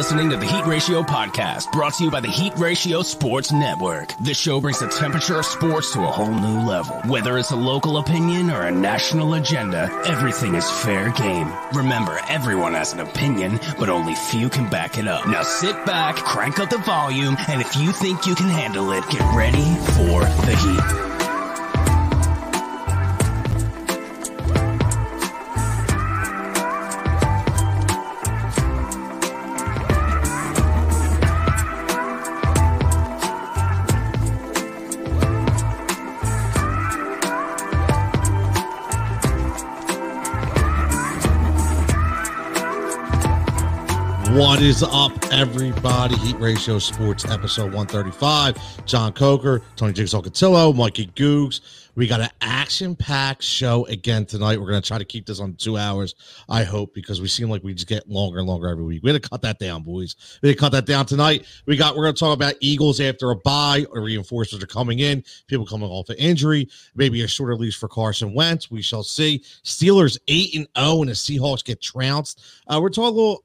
listening to the Heat Ratio Podcast, brought to you by the Heat Ratio Sports Network. This show brings the temperature of sports to a whole new level. Whether it's a local opinion or a national agenda, everything is fair game. Remember, everyone has an opinion, but only few can back it up. Now sit back, crank up the volume, and if you think you can handle it, get ready for the Heat. What is up, everybody? Heat Ratio Sports, episode 135. John Coker, Tony Jigsaw Cotillo, Mikey Googs. We got an action packed show again tonight. We're going to try to keep this on two hours, I hope, because we seem like we just get longer and longer every week. We had to cut that down, boys. We had to cut that down tonight. We got, we're going to talk about Eagles after a bye, or reinforcements are coming in, people coming off of injury, maybe a shorter leash for Carson Wentz. We shall see. Steelers 8 and 0, and the Seahawks get trounced. Uh, we're talking a little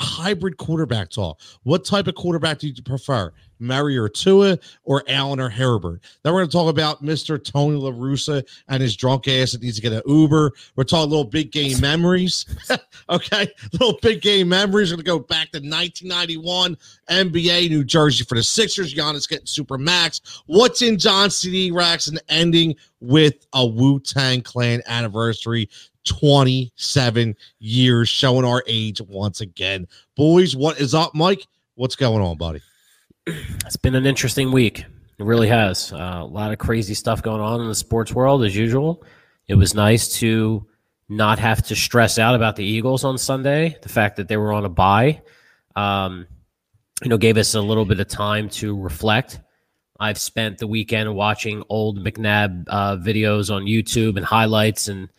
hybrid quarterback talk. What type of quarterback do you prefer? Murray or Tua or Allen or Herbert? Then we're going to talk about Mr. Tony La Russa and his drunk ass that needs to get an Uber. We're talking little big game memories. okay. Little big game memories. We're going to go back to 1991 NBA New Jersey for the Sixers. Giannis getting super max. What's in John CD racks and ending with a Wu Tang Clan anniversary. 27 years, showing our age once again. Boys, what is up, Mike? What's going on, buddy? It's been an interesting week. It really has. Uh, a lot of crazy stuff going on in the sports world, as usual. It was nice to not have to stress out about the Eagles on Sunday. The fact that they were on a bye, um, you know, gave us a little bit of time to reflect. I've spent the weekend watching old McNabb uh, videos on YouTube and highlights and –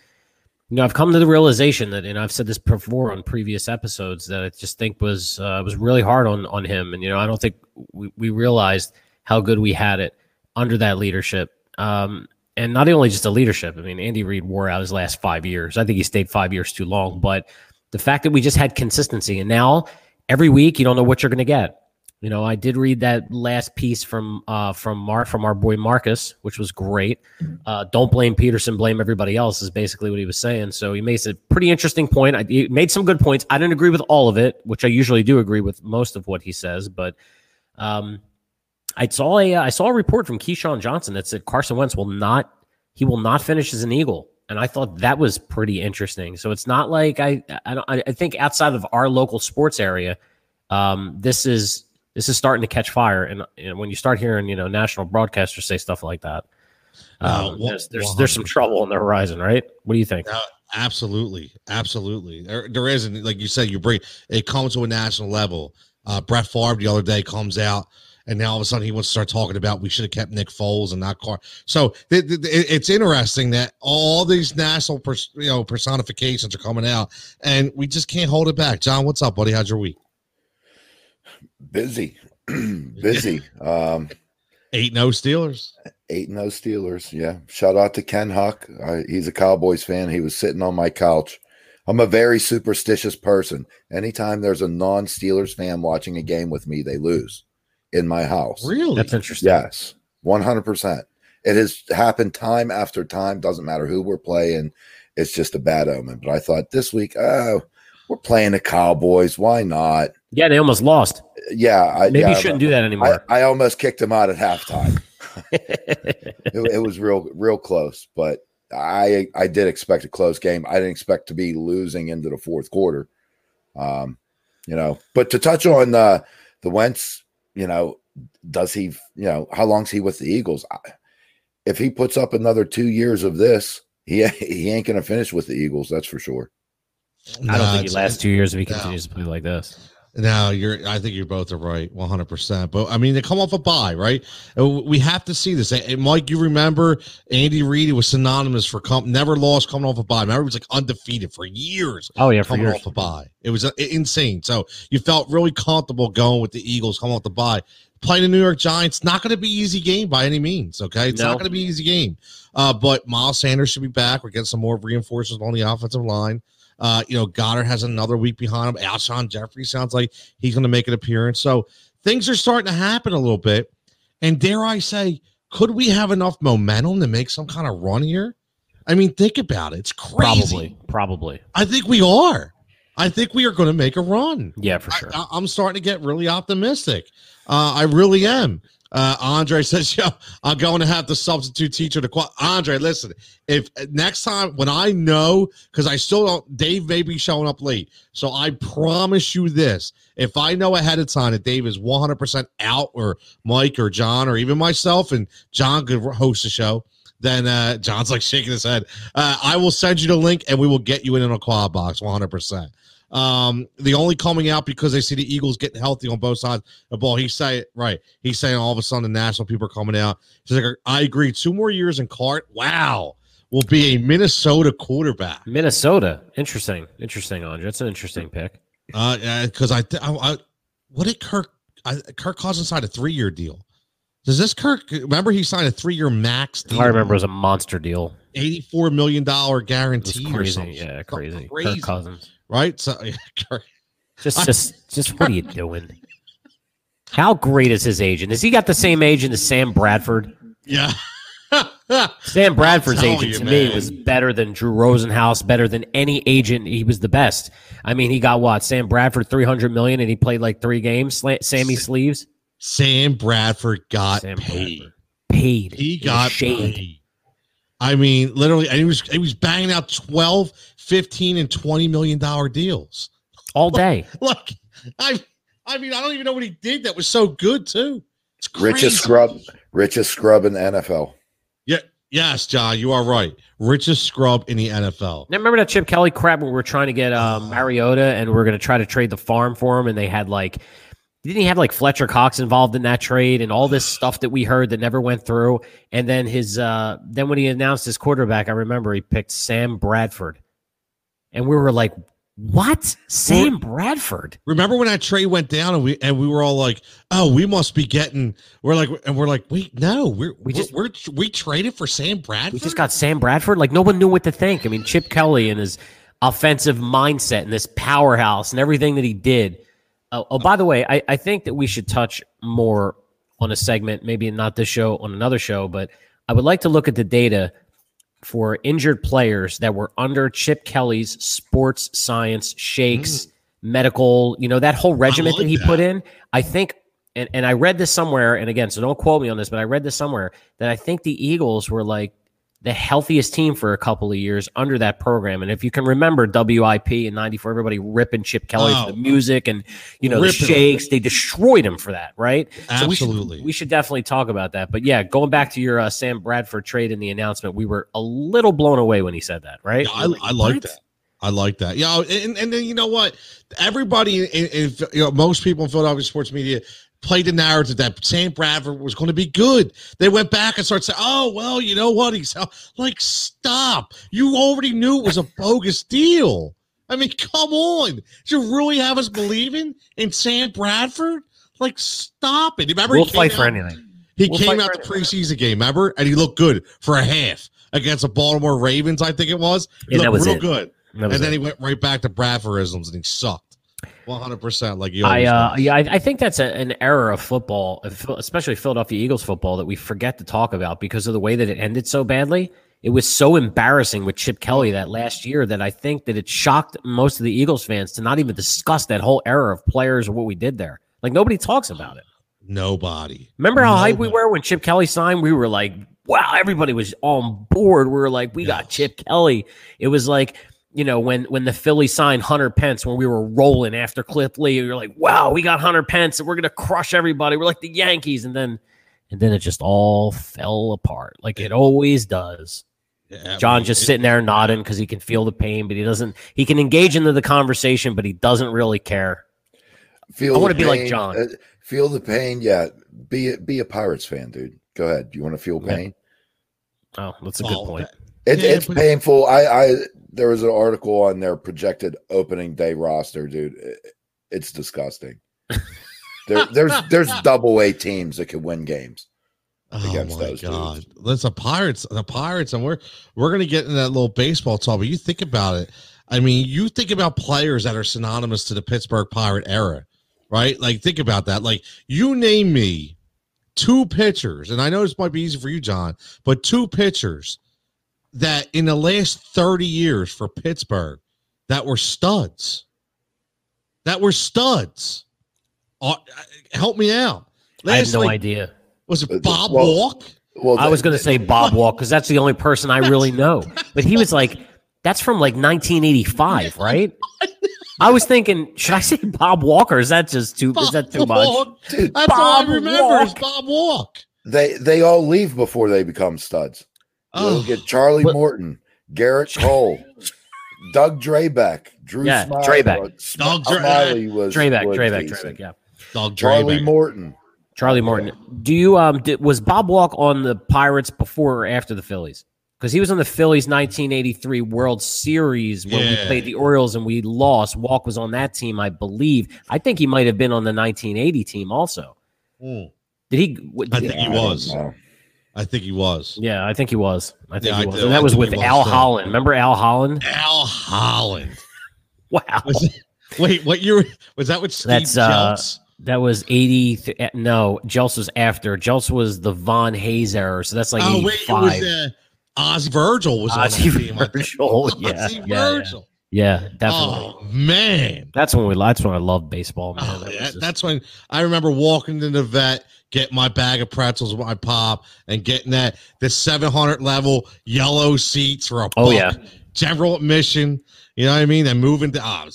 you know, I've come to the realization that, and I've said this before on previous episodes, that I just think was uh, was really hard on on him. And you know, I don't think we, we realized how good we had it under that leadership. Um, and not only just the leadership. I mean, Andy Reid wore out his last five years. I think he stayed five years too long. But the fact that we just had consistency, and now every week you don't know what you're going to get. You know, I did read that last piece from uh, from Mark from our boy Marcus, which was great. Uh, don't blame Pederson, blame everybody else is basically what he was saying. So he makes a pretty interesting point. I, he made some good points. I didn't agree with all of it, which I usually do agree with most of what he says. But um, I saw a I saw a report from Keyshawn Johnson that said Carson Wentz will not he will not finish as an Eagle, and I thought that was pretty interesting. So it's not like I I, don't, I think outside of our local sports area, um, this is this is starting to catch fire. And, and when you start hearing, you know, national broadcasters say stuff like that, uh, um, there's there's, there's some trouble on the horizon, right? What do you think? Uh, absolutely, absolutely. There, there isn't like you said. You bring it comes to a national level. Uh, Brett Favre the other day comes out, and now all of a sudden he wants to start talking about we should have kept Nick Foles and not Carr. So th- th- it's interesting that all these national pers- you know personifications are coming out, and we just can't hold it back. John, what's up, buddy? How's your week? Busy, busy. Um, eight no Steelers. Eight no Steelers. Yeah. Shout out to Ken Huck. I, he's a Cowboys fan. He was sitting on my couch. I'm a very superstitious person. Anytime there's a non Steelers fan watching a game with me, they lose in my house. Really? That's interesting. Yes, 100%. It has happened time after time. Doesn't matter who we're playing. It's just a bad omen. But I thought this week, oh, we're playing the Cowboys. Why not? Yeah, they almost lost. Yeah, I, maybe yeah, you shouldn't do that anymore. I, I almost kicked him out at halftime. it, it, was real, real close, but I I did expect a close game. I didn't expect to be losing into the fourth quarter. Um, you know, but to touch on the the Wentz, you know, does he, you know, how long's he with the Eagles? If he puts up another two years of this, he he ain't going to finish with the Eagles. That's for sure. I don't think he lasts two years if he continues to play like this. No, you're. I think you both are right, one hundred percent. But I mean, they come off a bye, right? We have to see this. And Mike, you remember Andy Reid was synonymous for come, never lost coming off a bye. Remember, he was like undefeated for years. Oh yeah, coming years. off a bye. It was uh, insane. So you felt really comfortable going with the Eagles coming off the bye. Playing the New York Giants, not going to be easy game by any means. Okay, it's no. not going to be easy game. Uh, but Miles Sanders should be back. We're getting some more reinforcements on the offensive line. Uh, you know, Goedert has another week behind him. Alshon Jeffery sounds like he's going to make an appearance. So things are starting to happen a little bit. And dare I say, could we have enough momentum to make some kind of run here? I mean, think about it. It's crazy. Probably, probably. I think we are. I think we are going to make a run. Yeah, for sure. I, am starting to get really optimistic. Uh, I really am. Uh, Andre says, "Yo, I'm going to have the substitute teacher to qual." Andre, listen, if next time when I know, because I still don't, Dave may be showing up late, so I promise you this: if I know ahead of time that Dave is 100 percent out, or Mike, or John, or even myself, and John could host the show, then uh, John's like shaking his head. Uh, I will send you the link, and we will get you in, in a quad box, 100. percent um, the only coming out because they see the Eagles getting healthy on both sides of the ball. He's saying right. He's saying all of a sudden the national people are coming out. He's like, I agree. Two more years in Cart. Wow. Will be a Minnesota quarterback. Minnesota. Interesting. Interesting, Andre. That's an interesting pick. Uh, because I, th- I, I, what did Kirk? I, Kirk Cousins signed a three-year deal. Does this Kirk? Remember, he signed a three-year max. Deal. I remember it was a monster deal. Eighty-four million dollar guarantee. Crazy. Yeah, crazy. crazy. Kirk Cousins right? So just just just what are you doing? How great is his agent? Has he got the same agent as Sam Bradford? Yeah. Sam Bradford's agent you, to man. me was better than Drew Rosenhaus, better than any agent. He was the best. I mean, he got what? Sam Bradford 300 million and he played like 3 games. Sammy Sleeves. Sam Bradford got Sam paid. Bradford. Paid. He got paid. I mean, literally, and he was he was banging out 12, 15, and 20 million dollar deals all day. Look, I I mean, I don't even know what he did that was so good too. It's crazy. richest scrub, richest scrub in the NFL. Yeah, yes, John, you are right. Richest scrub in the NFL. Now remember that Chip Kelly crap when we were trying to get um, Mariota and we are going to try to trade the farm for him, and they had like didn't he have like Fletcher Cox involved in that trade and all this stuff that we heard that never went through? And then his uh then when he announced his quarterback, I remember he picked Sam Bradford. And we were like, what? Sam Bradford. Remember when that trade went down and we and we were all like, "Oh, we must be getting." We're like, and we're like, "Wait, no, we're we just we're, we're we traded for Sam Bradford. We just got Sam Bradford. Like no one knew what to think. I mean, Chip Kelly and his offensive mindset and this powerhouse and everything that he did Oh, oh, by the way, I, I think that we should touch more on a segment, maybe not this show, on another show, but I would like to look at the data for injured players that were under Chip Kelly's sports science shakes, mm. medical, you know, that whole regiment like that he that. put in. I think, and, and I read this somewhere, and again, so don't quote me on this, but I read this somewhere that I think the Eagles were like the healthiest team for a couple of years under that program. And if you can remember WIP in 94, everybody ripping Chip Kelly oh, for the music and, you know, the shakes, they destroyed him for that, right? Absolutely. So we should, we should definitely talk about that. But yeah, going back to your uh, Sam Bradford trade in the announcement, we were a little blown away when he said that, right? Yeah, I, like, I like that. I like that. Yeah, and, and then you know what? Everybody, in, in, you know, most people in Philadelphia sports media played the narrative that Sam Bradford was going to be good. They went back and started saying, "Oh well, you know what? He's like, stop! You already knew it was a bogus deal. I mean, come on! Did you really have us believing in Sam Bradford? Like, stop it! Remember, we'll fight out, for anything. He we'll came out the preseason game, remember, and he looked good for a half against the Baltimore Ravens. I think it was. He yeah, looked real it. good. And then it. he went right back to Bradfordisms and he sucked. One hundred percent, like you. I uh, yeah, I, I, think that's a, an error of football, especially Philadelphia Eagles football, that we forget to talk about because of the way that it ended so badly. It was so embarrassing with Chip Kelly that last year that I think that it shocked most of the Eagles fans to not even discuss that whole era of players or what we did there. Like nobody talks about it. Nobody. Remember how Nobody. hyped we were when Chip Kelly signed? We were like, wow, everybody was on board. We were like, we yes. got Chip Kelly. It was like you know, when when the Phillies signed Hunter Pence, when we were rolling after Cliff Lee, you're like, wow, we got Hunter Pence and we're gonna crush everybody. We're like the Yankees, and then and then it just all fell apart, like it always does. Yeah, John just it, sitting there nodding because he can feel the pain, but he doesn't. He can engage into the conversation, but he doesn't really care. Feel I want to be like John. Uh, feel the pain, yeah. Be be a Pirates fan, dude. Go ahead. Do you want to feel pain? Yeah. Oh, that's a good point. It, yeah, it's but, painful. I, I there was an article on their projected opening day roster, dude. it's disgusting. there, there's there's double A teams that could win games. Oh my god! That's a Pirates, the Pirates, and we're we're gonna get in that little baseball talk. But you think about it. I mean, you think about players that are synonymous to the Pittsburgh Pirate era, right? Like, think about that. Like, you name me two pitchers, and I know this might be easy for you, John, but two pitchers that in the last 30 years for Pittsburgh that were studs. That were studs. Uh, help me out. I have no like, idea. Was Uh, it Bob well- Walk? Well, I was going to say Bob Walk because that's the only person I really know. But he was like, that's from like 1985, right? I was thinking, should I say Bob Walker? Is that just too? is that too much? Walk. dude, That's Bob all I remember is Bob Walk. they they all leave before they become studs. You Oh, look at Charlie What- Morton, Gerrit Cole, Doug Drabek, Drew Yeah, Smiley. Drabek. Doug Dra- Smiley was Drabek, was Drabek, decent. Drabek. Yeah, Doug Charlie Drabek. Morton. Charlie Morton. Do you um did, was Bob Walk on the Pirates before or after the Phillies? Because he was on the Phillies 1983 World Series when we played the Orioles and we lost. Walk was on that team, I believe. I think he might have been on the 1980 team also. Mm, Did he? what- I think he I was. I think he was. Yeah, I think he was. I think Yeah, he was. do. And I that was with Al. Holland. Remember Al Holland? Al Holland. Wow. It- wait, what year was that? With Steve That's, uh, That was 80. Th- eh, no, Jeltz was after. Jeltz was the Von Hayes era. So that's like oh wait, it was uh, Ozzie Virgil was on Ozzie that team. Virgil, yeah, Ozzie yeah. Virgil. yeah, definitely. Oh man. That's when we. That's when I love baseball, man. Oh, That yeah, just- that's when I remember walking to the vet, getting my bag of pretzels with my pop, and getting that the 700 level yellow seats for a Oh, buck, yeah. general admission. You know what I mean? And moving to oh,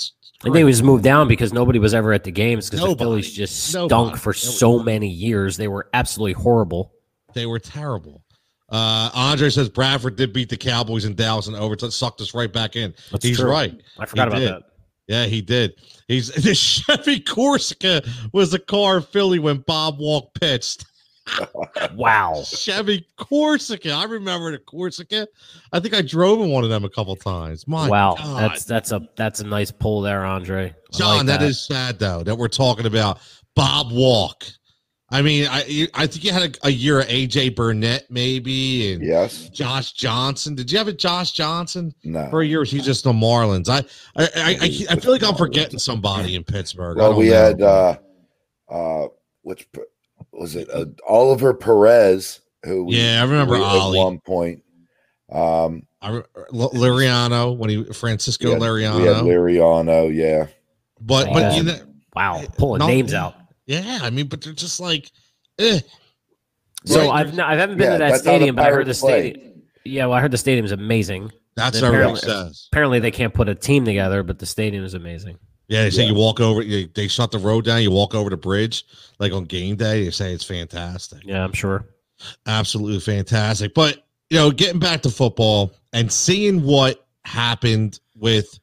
And they was moved down because nobody was ever at the games because the Phillies just stunk Nobody. for so many years. They were absolutely horrible. they were terrible. Uh, Andre says Bradford did beat the Cowboys in Dallas in overtime, sucked us right back in. That's He's true. right. I forgot He about did. that. Yeah, he did. He's the Chevy Corsica was the car in Philly when Bob Walk pitched. Wow. Chevy Corsica. I remember the Corsica. I think I drove in one of them a couple times. My wow. God. That's that's a that's a nice pull there, Andre. I John, like that is sad though that we're talking about Bob Walk. I mean, I I think you had a, a year of AJ Burnett maybe and Yes. Josh Johnson. Did you have a Josh Johnson No. for a year? Was he just the Marlins? I I I, I, I feel like I'm forgetting somebody in Pittsburgh. I Well, we know. had uh, uh, which was it? Uh, Oliver Perez, who we- Yeah, I remember at one point. Um, I, re- L- Liriano when he Francisco we had, Liriano. we had Liriano, yeah. but but you know, wow. Pulling No, names out. Yeah, I mean, but they're just like, eh. So Right. I've not, I haven't been Yeah, to that that's how the stadium, but I heard the play. stadium. Yeah, well, I heard the stadium's amazing. That's Then what apparently- says. Apparently, they can't put a team together, but the stadium is amazing. Yeah, they say Yeah. you walk over. You, they shut the road down. You walk over the bridge, like on game day. They say it's fantastic, Yeah, I'm sure. absolutely fantastic. But you know, getting back to football and seeing what happened with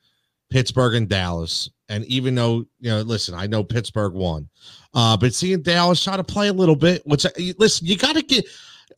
Pittsburgh and Dallas, and even though you know, listen, I know Pittsburgh won, uh, but seeing Dallas try to play a little bit. Which listen, you got to get.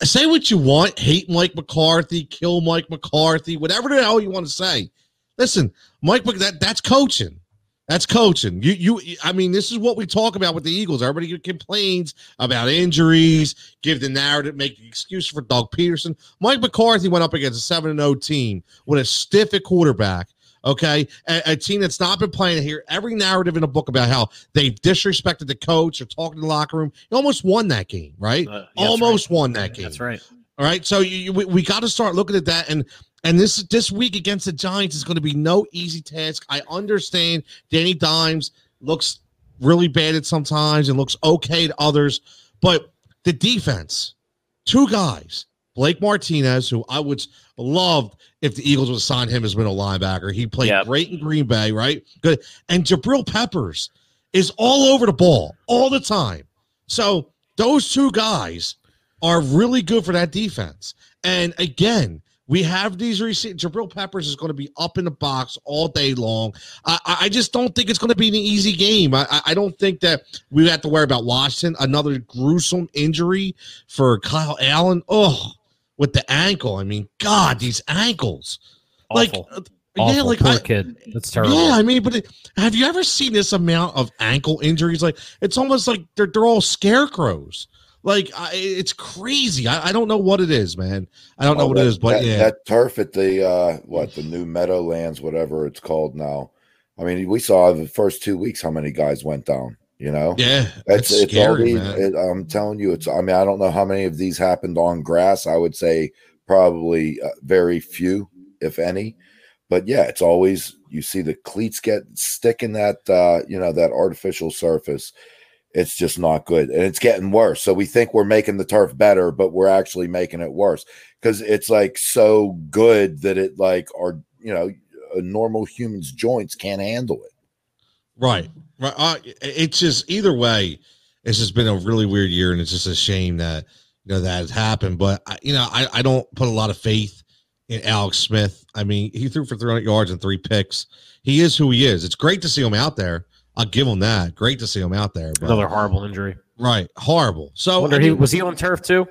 Say what you want, hate Mike McCarthy, kill Mike McCarthy, whatever the hell you want to say. Listen, Mike, that that's coaching. That's coaching. You, you. I mean, this is what we talk about with the Eagles. Everybody complains about injuries, give the narrative, make the excuse for Doug Pederson. Mike McCarthy went up against a seven and zero team with a stiff at quarterback. Okay, a, a team that's not been playing here. Every narrative in a book about how they've disrespected the coach or talking in the locker room. He almost won that game, right? Uh, yeah, almost won that game. That's right. All right, so you, you, we, we got to start looking at that, and and this this week against the Giants is going to be no easy task. I understand Danny Dimes looks really bad at sometimes and looks okay to others, but the defense, two guys, Blake Martinez, who I would love if the Eagles would sign him as middle linebacker. He played Yep. great in Green Bay, right? Good, and Jabril Peppers is all over the ball all the time. So those two guys are really good for that defense. And again, we have these receivers. Jabril Peppers is going to be up in the box all day long. I, I- just don't think it's going to be an easy game. I, I- I don't think that we have to worry about Washington. Another gruesome injury for Kyle Allen. Oh, with the ankle. I mean, God, these ankles. Awful. Like, uh, Awful. yeah, like Poor I, kid. That's terrible. yeah, I mean, but it, have you ever seen this amount of ankle injuries? Like it's almost like they're they're all scarecrows. Like I, it's crazy. I, I, don't know what it is, man. I don't know Oh, what that, it is, but that, yeah, that turf at the uh what the new Meadowlands, whatever it's called now. I mean, we saw the first two weeks how many guys went down. You know, yeah, it's it's, it's all scary, these. It, I'm telling you, it's. I mean, I don't know how many of these happened on grass. I would say probably uh, very few, if any. But yeah, it's always you see the cleats get stick in that uh, you know that artificial surface. It's just not good, and it's getting worse. So we think we're making the turf better, but we're actually making it worse because it's like so good that it like our you know a normal human's joints can't handle it. Right. Right. Uh, it's just either way, it's just been a really weird year, and it's just a shame that you know that has happened. But I, you know, I, I don't put a lot of faith in Alex Smith. I mean, he threw for 300 yards and three picks. He is who he is. It's great to see him out there. I'll give him that. Great to see him out there. But, Another horrible injury. right, horrible. So Wonder I he was he on turf too?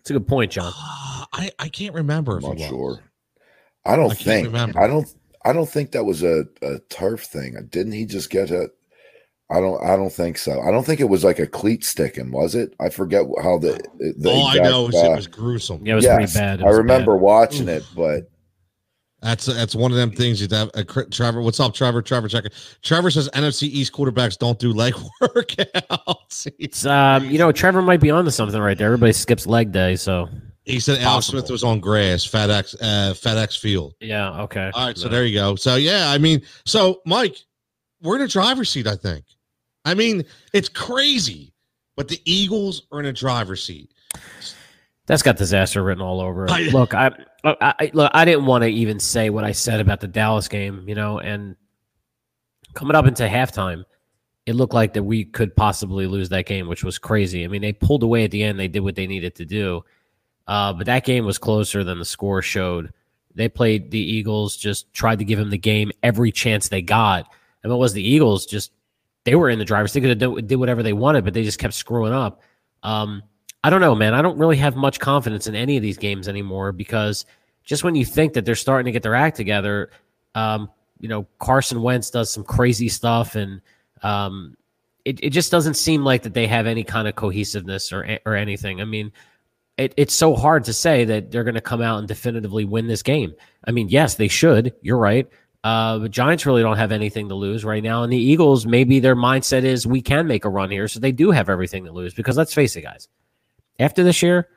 It's a good point, John. uh, I I can't remember. I'm if not he was. sure. I don't I think. remember. I don't. I don't think that was a, a turf thing. Didn't he just get a? I don't. I don't think so. I don't think it was like a cleat sticking. Was it? I forget how the. the All I know is uh, it was gruesome. Yeah, it was yes, pretty bad. It I remember bad. watching it, but That's that's one of them things you have. A, Trevor, what's up, Trevor? Trevor, check it. Trevor says NFC East quarterbacks don't do leg workouts. It's um, you know, Trevor might be onto something right there. Everybody skips leg day, so he said Alex Possible. Smith was on grass, FedEx, uh, FedEx Field. yeah, okay. All right, so No. there you go. So yeah, I mean, so Mike, we're in a driver's seat. I think. I mean, it's crazy, but the Eagles are in a driver's seat. That's got disaster written all over it. I- look, I, I, I look, I didn't want to even say what I said about the Dallas game, you know, and coming up into halftime, it looked like that we could possibly lose that game, which was crazy. I mean, they pulled away at the end; they did what they needed to do, uh, but that game was closer than the score showed. They played the Eagles, just tried to give him the game every chance they got, and what was the Eagles just they were in the driver's. They could have did whatever they wanted, but they just kept screwing up. Um, I don't know, man. I don't really have much confidence in any of these games anymore because just when you think that they're starting to get their act together, um, you know, Carson Wentz does some crazy stuff, and um, it, it just doesn't seem like that they have any kind of cohesiveness or or anything. I mean, it, it's so hard to say that they're going to come out and definitively win this game. I mean, yes, they should. You're right. Uh, the Giants really don't have anything to lose right now, and the Eagles maybe their mindset is we can make a run here, so they do have everything to lose. Because let's face it, guys, after this year,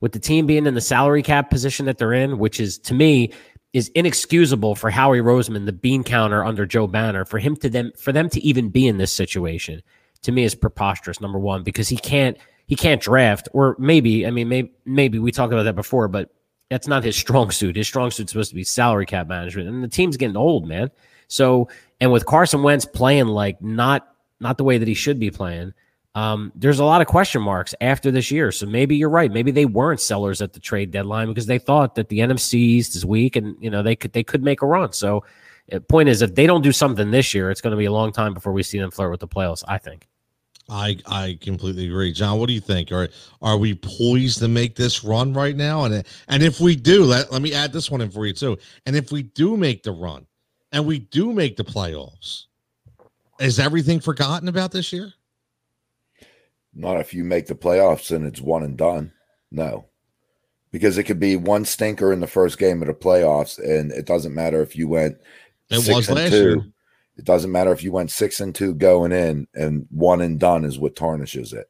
with the team being in the salary cap position that they're in, which is to me is inexcusable for Howie Roseman, the bean counter under Joe Banner, for him to them for them to even be in this situation, to me is preposterous. Number one, because he can't he can't draft, or maybe I mean maybe maybe we talked about that before, but that's not his strong suit. His strong suit's supposed to be salary cap management, and the team's getting old, man. So, and with Carson Wentz playing like not not the way that he should be playing, um, there's a lot of question marks after this year. So maybe you're right. Maybe they weren't sellers at the trade deadline because they thought that the NFC East is weak, and you know they could they could make a run. So, uh, point is, if they don't do something this year, it's going to be a long time before we see them flirt with the playoffs. I think. I I completely agree, John. What do you think? Are are we poised to make this run right now? And and if we do, let let me add this one in for you too. And if we do make the run, and we do make the playoffs, is everything forgotten about this year? not if you make the playoffs and it's one and done. No, because it could be one stinker in the first game of the playoffs, and it doesn't matter if you went. It six was last two. year. It doesn't matter if you went six and two going in, and one and done is what tarnishes it.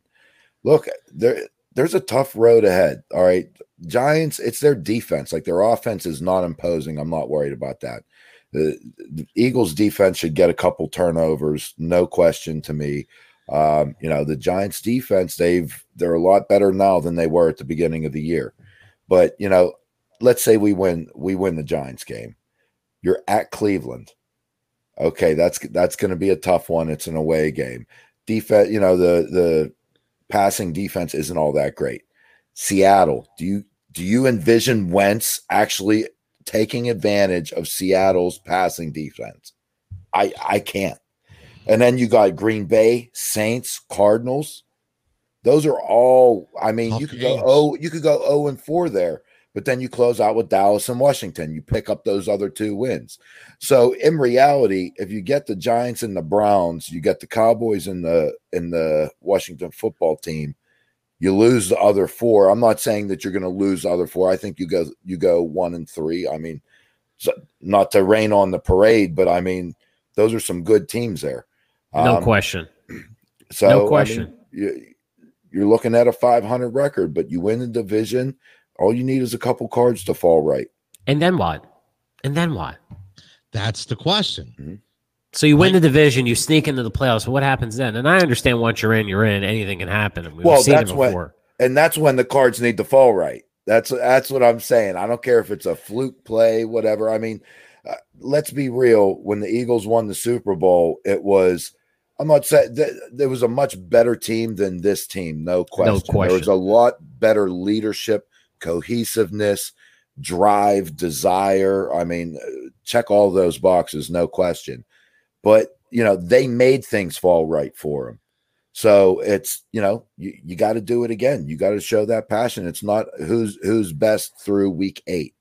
Look, there there's a tough road ahead. All right, Giants. It's their defense. Like their offense is not imposing. I'm not worried about that. The, the Eagles' defense should get a couple turnovers, no question to me. Um, you know, the Giants' defense, they've they're a lot better now than they were at the beginning of the year. But you know, let's say we win we win the Giants game. You're at Cleveland. Okay, that's that's going to be a tough one. It's an away game. Defense, you know, the the passing defense isn't all that great. Seattle, do you do you envision Wentz actually taking advantage of Seattle's passing defense? I I can't. And then you got Green Bay, Saints, Cardinals. Those are all. I mean, Tough you could games. go oh, you could go zero and four there, but then you close out with Dallas and Washington. You pick up those other two wins. So in reality, if you get the Giants and the Browns, you get the Cowboys and the in the Washington football team. You lose the other four. I'm not saying that you're going to lose the other four. I think you go you go one and three. I mean, so, not to rain on the parade, but I mean, those are some good teams there. No um, question. So no question. I mean, you, you're looking at a 500 record, but you win the division. All you need is a couple cards to fall right. And then what? And then what? That's the question. Mm-hmm. So you win the division, you sneak into the playoffs. What happens then? And I understand once you're in, you're in. Anything can happen. We've well, that's when, and that's when the cards need to fall right. That's that's what I'm saying. I don't care if it's a fluke play, whatever. I mean, uh, let's be real. When the Eagles won the Super Bowl, it was. I'm not saying that there was a much better team than this team, no question. no question. There was a lot better leadership, cohesiveness, drive, desire. I mean, uh, check all those boxes, no question. But you know they made things fall right for them so it's you know you, you got to do it again. You got to show that passion. It's not who's who's best through week eight.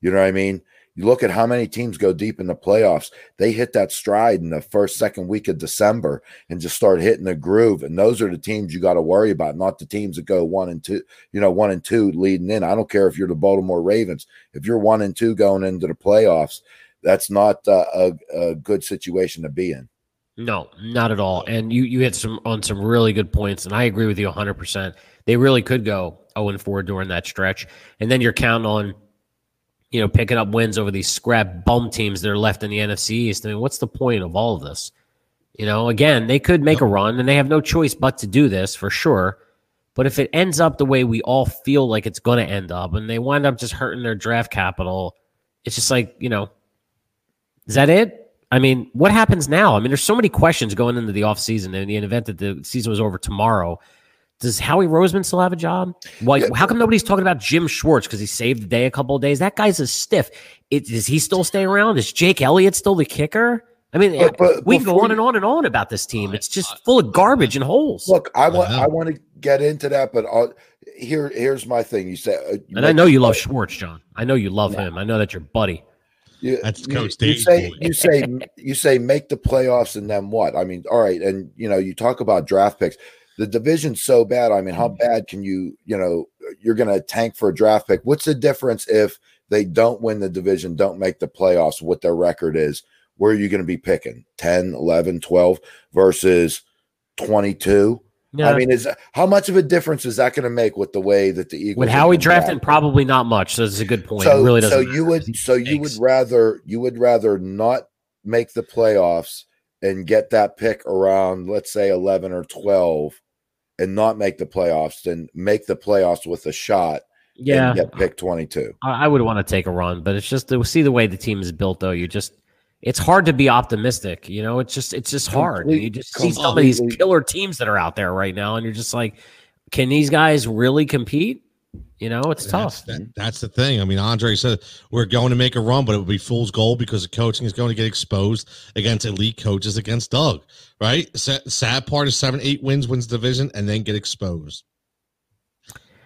You know what i mean you look at how many teams go deep in the playoffs they hit that stride in the first second week of december and just start hitting the groove and those are the teams you got to worry about not the teams that go one and two you know one and two leading in i don't care if you're the baltimore ravens if you're one and two going into the playoffs that's not uh, a, a good situation to be in. No, not at all. And you you hit some on some really good points, and I agree with you 100. percent They really could go 0 and 4 during that stretch, and then you're counting on, you know, picking up wins over these scrap bum teams that are left in the NFC East. I mean, what's the point of all of this? You know, again, they could make a run, and they have no choice but to do this for sure. But if it ends up the way we all feel like it's going to end up, and they wind up just hurting their draft capital, it's just like you know is that it? I mean, what happens now? I mean, there's so many questions going into the offseason in the event that the season was over tomorrow. Does Howie Roseman still have a job? Why? Yeah. How come nobody's talking about Jim Schwartz because he saved the day a couple of days? That guy's a stiff. It, does he still staying around? Is Jake Elliott still the kicker? I mean, but, but we go on and on and on about this team. It's just full of garbage and holes. Look, I want I want to get into that, but I'll, here here's my thing. You say, uh, you and I know you love Schwartz, John. I know you love yeah. him. I know that your buddy. You, That's Coach you, you say you say you say make the playoffs and then what? I mean, all right, and you know you talk about draft picks. The division's so bad. I mean, how mm. bad can you? You know, you're going to tank for a draft pick. What's the difference if they don't win the division, don't make the playoffs? What their record is? Where are you going to be picking? 10, 11, 12 versus 22? Yeah. I mean, is how much of a difference is that going to make with the way that the Eagles with how Howie drafting? Probably not much. So it's a good point. So, it really doesn't. So you would, so you would rather you would rather not make the playoffs and get that pick around, let's say eleven or twelve, and not make the playoffs than make the playoffs with a shot. Yeah, get pick twenty two. I would want to take a run, but it's just to see the way the team is built. Though you just it's hard to be optimistic. You know, it's just it's just hard. you just see some of these killer teams that are out there right now, and you're just like, can these guys really compete? You know, it's that's, tough. That, that's the thing. I mean, Andre said we're going to make a run, but it would be fool's gold because the coaching is going to get exposed against elite coaches against Doug. Right? Sad part is seven, eight wins, wins division, and then get exposed.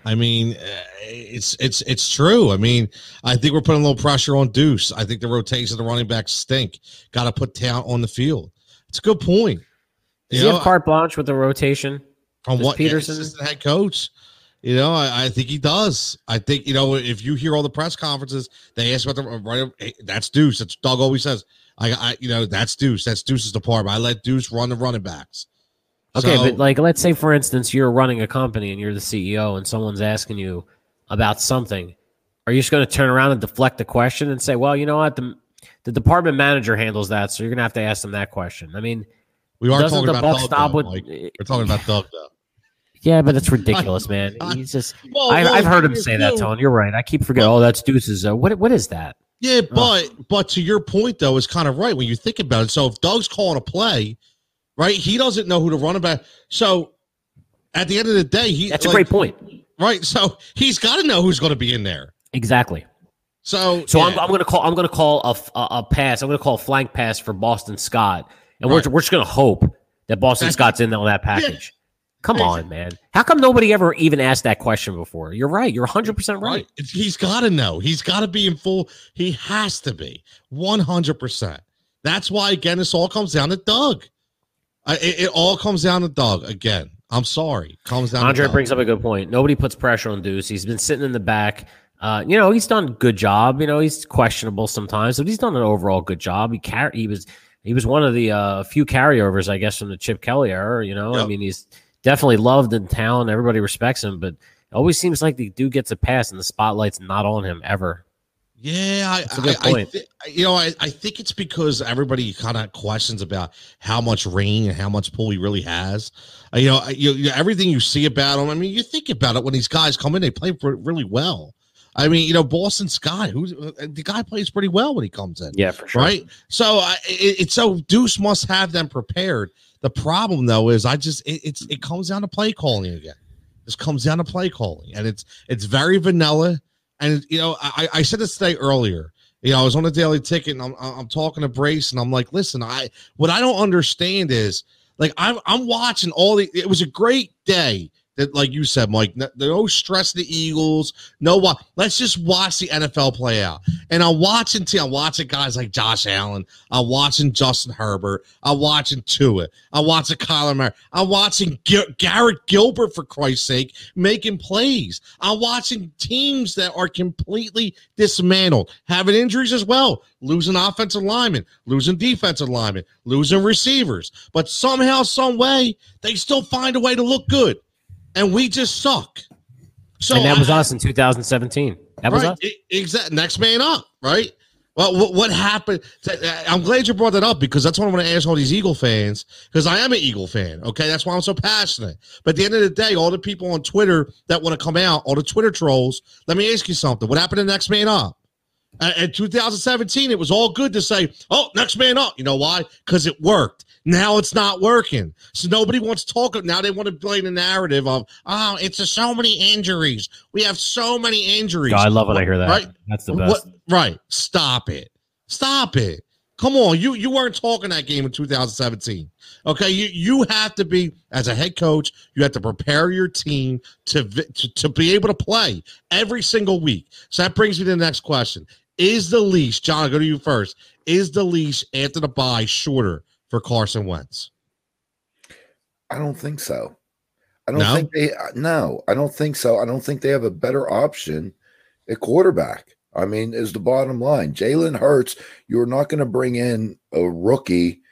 I mean, uh, it's it's it's true. I mean, I think we're putting a little pressure on Duce. I think the rotation of the running backs stink. Got to put talent on the field. It's a good point. Does you he have carte blanche with the rotation? From what Pederson, the head coach. You know, I, I, think he does. I think you know if you hear all the press conferences, they ask about the uh, right. Hey, that's Duce. That's Doug always says. I, I, you know, that's Duce. That's Duce's department. I let Duce run the running backs. Okay, so, but like let's say for instance you're running a company and you're the CEO and someone's asking you about something. Are you just going to turn around and deflect the question and say, "Well, you know what? The the department manager handles that, so you're going to have to ask them that question." I mean, we are talking about Doug, stop though, with, We're talking about Doug though. Yeah, but that's ridiculous, man. He's just. Well, I, have heard him say that, Tone. You're right. I keep forgetting. oh, that's Duce's. Uh, what what is that? Yeah, but oh. but to your point though, is kind of right when you think about it. So if Doug's calling a play, right? He doesn't know who to run about. So at the end of the day, he that's like, a great point, right? So he's got to know who's going to be in there. Exactly. So so yeah. I'm, I'm going to call I'm going to call a, a, a, pass. I'm going to call a flank pass for Boston Scott, and right. we're we're just going to hope that Boston Scott's in on that package. Come on, man. How come nobody ever even asked that question before? You're right. You're 100% right. He's got to know. He's got to be in full. He has to be 100%. That's why, again, this all comes down to Doug. I, it, it, all comes down to Doug again. I'm sorry. Comes down. Andre brings up a good point. Nobody puts pressure on Duce. He's been sitting in the back. Uh, you know, he's done a good job. You know, he's questionable sometimes, but he's done an overall good job. He car- he was he was one of the uh, few carryovers, I guess, from the Chip Kelly era. You know, yep. I mean, he's definitely loved in town. Everybody respects him, but it always seems like the dude gets a pass and the spotlight's not on him ever. Yeah, I, I, I th- you know, I, I think it's because everybody kind of questions about how much rein and how much pull he really has. Uh, you know, you, you, everything you see about him. I mean, you think about it when these guys come in, they play for, really well. I mean, you know, Boston Scott, who's uh, the guy plays pretty well when he comes in. Yeah, for sure. Right. So uh, it, it's so Duce must have them prepared. The problem though is I just it, it's it comes down to play calling again. This comes down to play calling, and it's it's very vanilla. And you know, I, I said this today earlier. You know, I was on a daily ticket, and I'm I'm talking to Brace, and I'm like, listen, I what I don't understand is like I'm I'm watching all the. It was a great day that, like you said, Mike, no, stress the Eagles. No? Let's just watch the NFL play out. And I'm watching. I'm watching guys like Josh Allen. I'm watching Justin Herbert. I'm watching Tua. I'm watching Kyler Murray. I'm watching G- Garrett Gilbert for Christ's sake making plays. I'm watching teams that are completely dismantled, having injuries as well, losing offensive linemen, losing defensive linemen, losing receivers. But somehow, some way, they still find a way to look good and we just suck. So and that was I, us in 2017. That was right, us. Exactly. Next man up, right? Well, what, what happened? I'm glad you brought that up because that's what I want to ask all these Eagle fans because I am an Eagle fan. Okay, that's why I'm so passionate. But at the end of the day, all the people on Twitter that want to come out, all the Twitter trolls. Let me ask you something. What happened to next man up? Uh, in 2017, it was all good to say, "Oh, next man up." You know why? Because it worked. Now it's not working. So nobody wants to talk. Now they want to play the narrative of, "Oh, it's a, so many injuries. We have so many injuries." God, I love when I hear that. Right? That's the best. What, right? Stop it. Stop it. Come on, you you weren't talking that game in 2017. Okay, you you have to be as a head coach. You have to prepare your team to to, to be able to play every single week. So that brings me to the next question: is the leash, John, I'll go to you first. Is the leash after the bye shorter for Carson Wentz? I don't think so. I don't no? think they uh, no, I don't think so. I don't think they have a better option at quarterback. I mean, is the bottom line. Jalen Hurts, you're not going to bring in a rookie.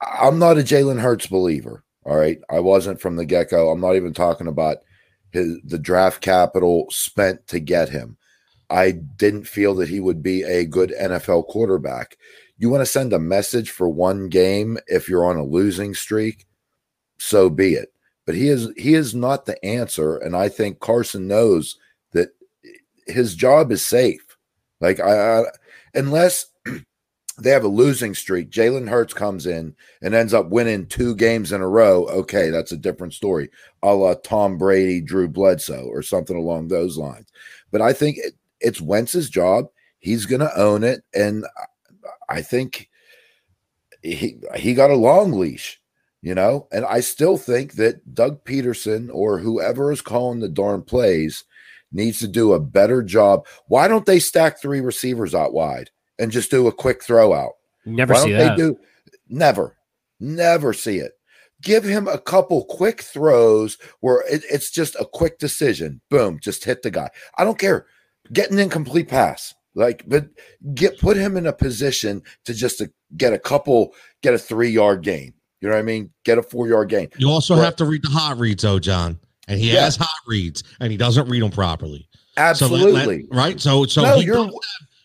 I'm not a Jalen Hurts believer. All right. I wasn't from the get-go. I'm not even talking about his the draft capital spent to get him. I didn't feel that he would be a good NFL quarterback. You want to send a message for one game if you're on a losing streak, so be it. But he is he is not the answer, and I think Carson knows that his job is safe. Like I, I unless they have a losing streak, Jalen Hurts comes in and ends up winning two games in a row. Okay, that's a different story, a la Tom Brady, Drew Bledsoe, or something along those lines. But I think it, it's Wentz's job. He's going to own it, and I think he he got a long leash, you know. And I still think that Doug Pederson or whoever is calling the darn plays needs to do a better job. Why don't they stack three receivers out wide and just do a quick throw out? Never Why see that. They do never, never see it. Give him a couple quick throws where it, it's just a quick decision. Boom, just hit the guy. I don't care get an incomplete pass. Like, but get put him in a position to just to get a couple, get a three yard gain. You know what I mean? Get a four yard gain. You also but, have to read the hot reads, though, John. And he yeah. has hot reads, and he doesn't read them properly. Absolutely. So let, let, right. So, so no, he have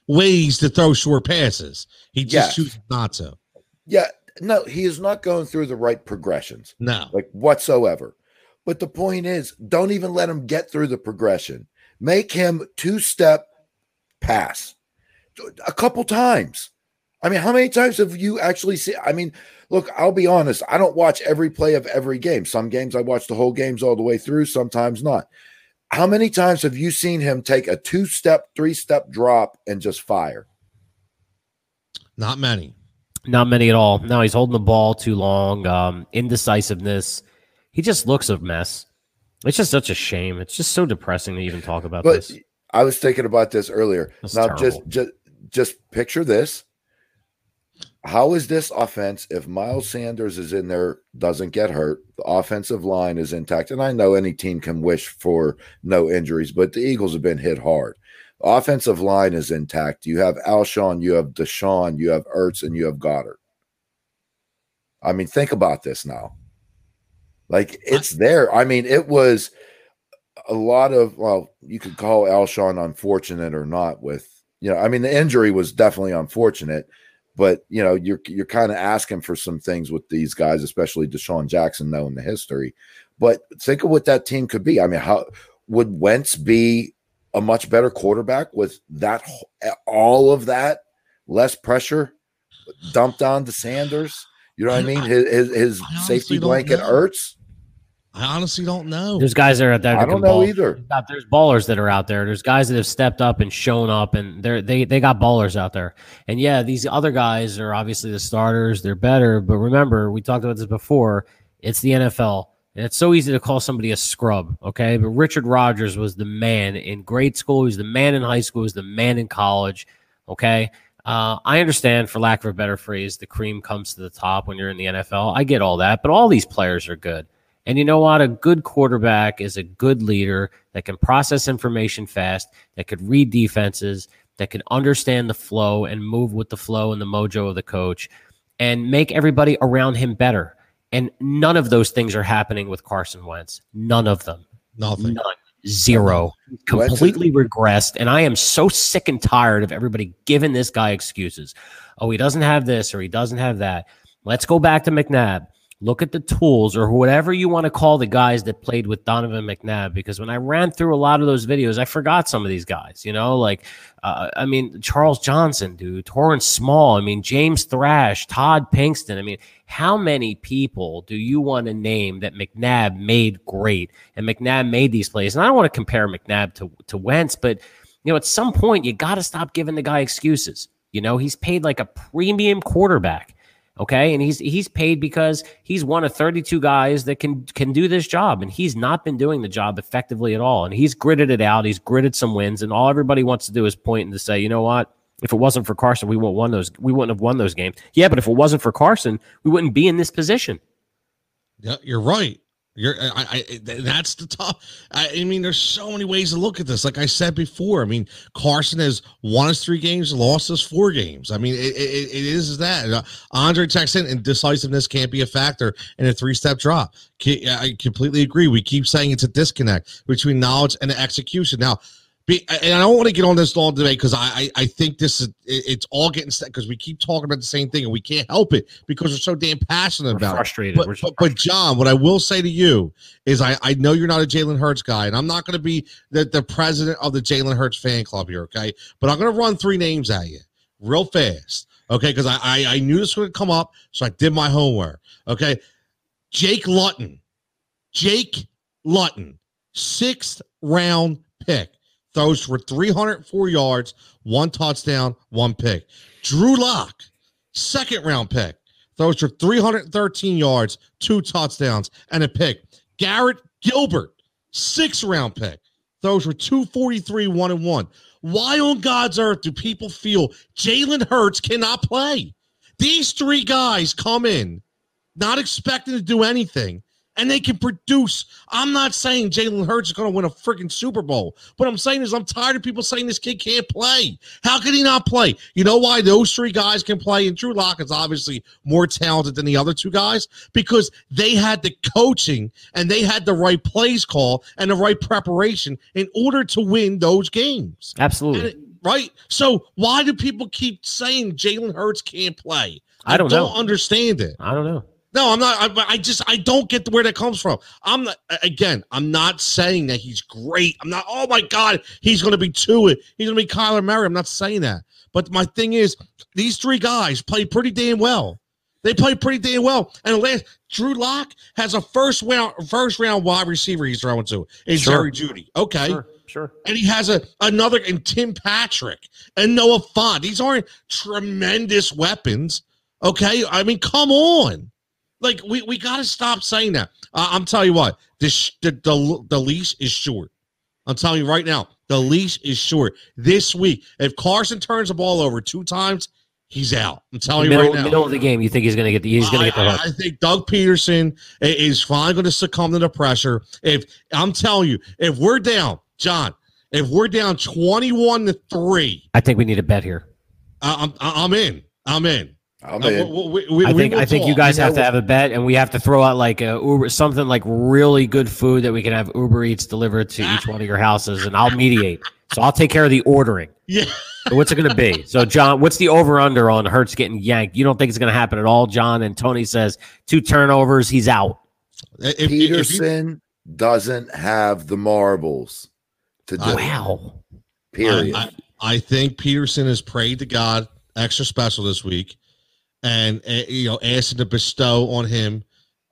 ways to throw short passes. He just yes. chooses not to. Yeah. No, he is not going through the right progressions. No, like whatsoever. But the point is, don't even let him get through the progression. Make him two step pass a couple times. I mean, how many times have you actually seen? I mean, look, I'll be honest. I don't watch every play of every game. Some games I watch the whole games all the way through, sometimes not. How many times have you seen him take a two step, three step drop and just fire? Not many. Not many at all. No, he's holding the ball too long. Um, indecisiveness. He just looks a mess. It's just such a shame. It's just so depressing to even talk about but this. I was thinking about this earlier. That's now, terrible. just just just picture this: How is this offense if Miles Sanders is in there, doesn't get hurt, the offensive line is intact? And I know any team can wish for no injuries, but the Eagles have been hit hard. The offensive line is intact. You have Alshon, you have DeSean, you have Ertz, and you have Goedert. I mean, think about this now. Like it's there. I mean, it was a lot of well, you could call Alshon unfortunate or not with you know, I mean the injury was definitely unfortunate, but you know, you're you're kind of asking for some things with these guys, especially DeSean Jackson knowing the history. But think of what that team could be. I mean, how would Wentz be a much better quarterback with that eh, all of that less pressure dumped on to Sanders? You know what I mean? His his, his safety blanket hurts. I honestly don't know. There's guys that are out there. I don't know ball. either. There's ballers that are out there. There's guys that have stepped up and shown up, and they're they they got ballers out there. And yeah, these other guys are obviously the starters. They're better, but remember, we talked about this before. It's the NFL. And it's so easy to call somebody a scrub, okay? But Richard Rodgers was the man in grade school. He was the man in high school. He was the man in college, okay? Uh, I understand, for lack of a better phrase, the cream comes to the top when you're in the NFL. I get all that, but all these players are good. And you know what? A good quarterback is a good leader that can process information fast, that could read defenses, that can understand the flow and move with the flow and the mojo of the coach and make everybody around him better. And none of those things are happening with Carson Wentz. None of them. Nothing. None. Zero. Completely regressed. And I am so sick and tired of everybody giving this guy excuses. Oh, he doesn't have this or he doesn't have that. Let's go back to McNabb look at the tools or whatever you want to call the guys that played with Donovan McNabb. Because when I ran through a lot of those videos, I forgot some of these guys. You know, like uh, I mean Charles Johnson, dude, Torrance Small. I mean James Thrash, Todd Pinkston. I mean, how many people do you want to name that McNabb made great and McNabb made these plays? And I don't want to compare McNabb to to Wentz, but you know, at some point you got to stop giving the guy excuses. You know, he's paid like a premium quarterback. Okay, and he's he's paid because he's one of 32 guys that can can do this job, and he's not been doing the job effectively at all. And he's gritted it out. He's gritted some wins, and all everybody wants to do is point and to say, you know what? If it wasn't for Carson, we wouldn't won those. We wouldn't have won those games. Yeah, but if it wasn't for Carson, we wouldn't be in this position. Yeah, you're right. You're, I, I, that's the top. I, I, mean, there's so many ways to look at this. Like I said before, I mean, Carson has won his three games, lost his four games. I mean, it, it, it is that. Uh, Andre Texan and decisiveness can't be a factor in a three step drop. I completely agree. We keep saying it's a disconnect between knowledge and execution. Now, be, and I don't want to get on this long today because I, I, I think this is it's all getting set because we keep talking about the same thing and we can't help it because we're so damn passionate we're about frustrated. it. But, but, frustrated. but John, what I will say to you is I, I know you're not a Jalen Hurts guy, and I'm not going to be the, the president of the Jalen Hurts fan club here, okay? But I'm going to run three names at you real fast, okay? Because I, I I knew this would come up, so I did my homework, okay? Jake Luton, Jake Luton, sixth round pick throws for 304 yards, one touchdown, one pick. Drew Lock, second round pick, throws for 313 yards, two touchdowns, and a pick. Garrett Gilbert, sixth round pick, throws for 243, one and one. Why on God's earth do people feel Jalen Hurts cannot play? These three guys come in not expecting to do anything and they can produce. I'm not saying Jalen Hurts is going to win a freaking Super Bowl. What I'm saying is I'm tired of people saying this kid can't play. How can he not play? You know why those three guys can play? And Drew Lock is obviously more talented than the other two guys because they had the coaching and they had the right plays call and the right preparation in order to win those games. Absolutely. right? So why do people keep saying Jalen Hurts can't play? I don't, I don't understand it. I don't know. No, I'm not. I, I, just I don't get where that comes from. I'm not, again. I'm not saying that he's great. I'm not. Oh my God, he's going to be two. He's going to be Kyler Murray. I'm not saying that. But my thing is, these three guys play pretty damn well. They play pretty damn well. And last, Drew Lock has a first round first round wide receiver he's throwing to is sure. Jerry Jeudy. Okay. Sure, sure. And he has a another and Tim Patrick and Noah Fant. These aren't tremendous weapons. Okay. I mean, come on. Like we, we got to stop saying that. Uh, I'm telling you what, this the, the the leash is short. I'm telling you right now, the leash is short. This week, if Carson turns the ball over two times, he's out. I'm telling you right now. middle of the game, you think he's going to get the, he's going to get the I, hook. I think Doug Pederson is finally going to succumb to the pressure. If I'm telling you, if we're down, John, if we're down 21 to three, I think we need a bet here. I- I'm I'm in. I'm in. I'm Uh, we- we- we- I think I think you talk. guys know have to have a bet, and we have to throw out like a Uber, something like really good food that we can have Uber Eats delivered to each one of your houses, and I'll mediate. So I'll take care of the ordering. Yeah. So what's it going to be? So John, what's the over under on Hurts getting yanked? You don't think it's going to happen at all, John? And Tony says two turnovers, he's out. If- if- if you- Pederson doesn't have the marbles to do. I- it, Wow. Period. I, I, I think Pederson has prayed to God extra special this week, and uh, you know, asking to bestow on him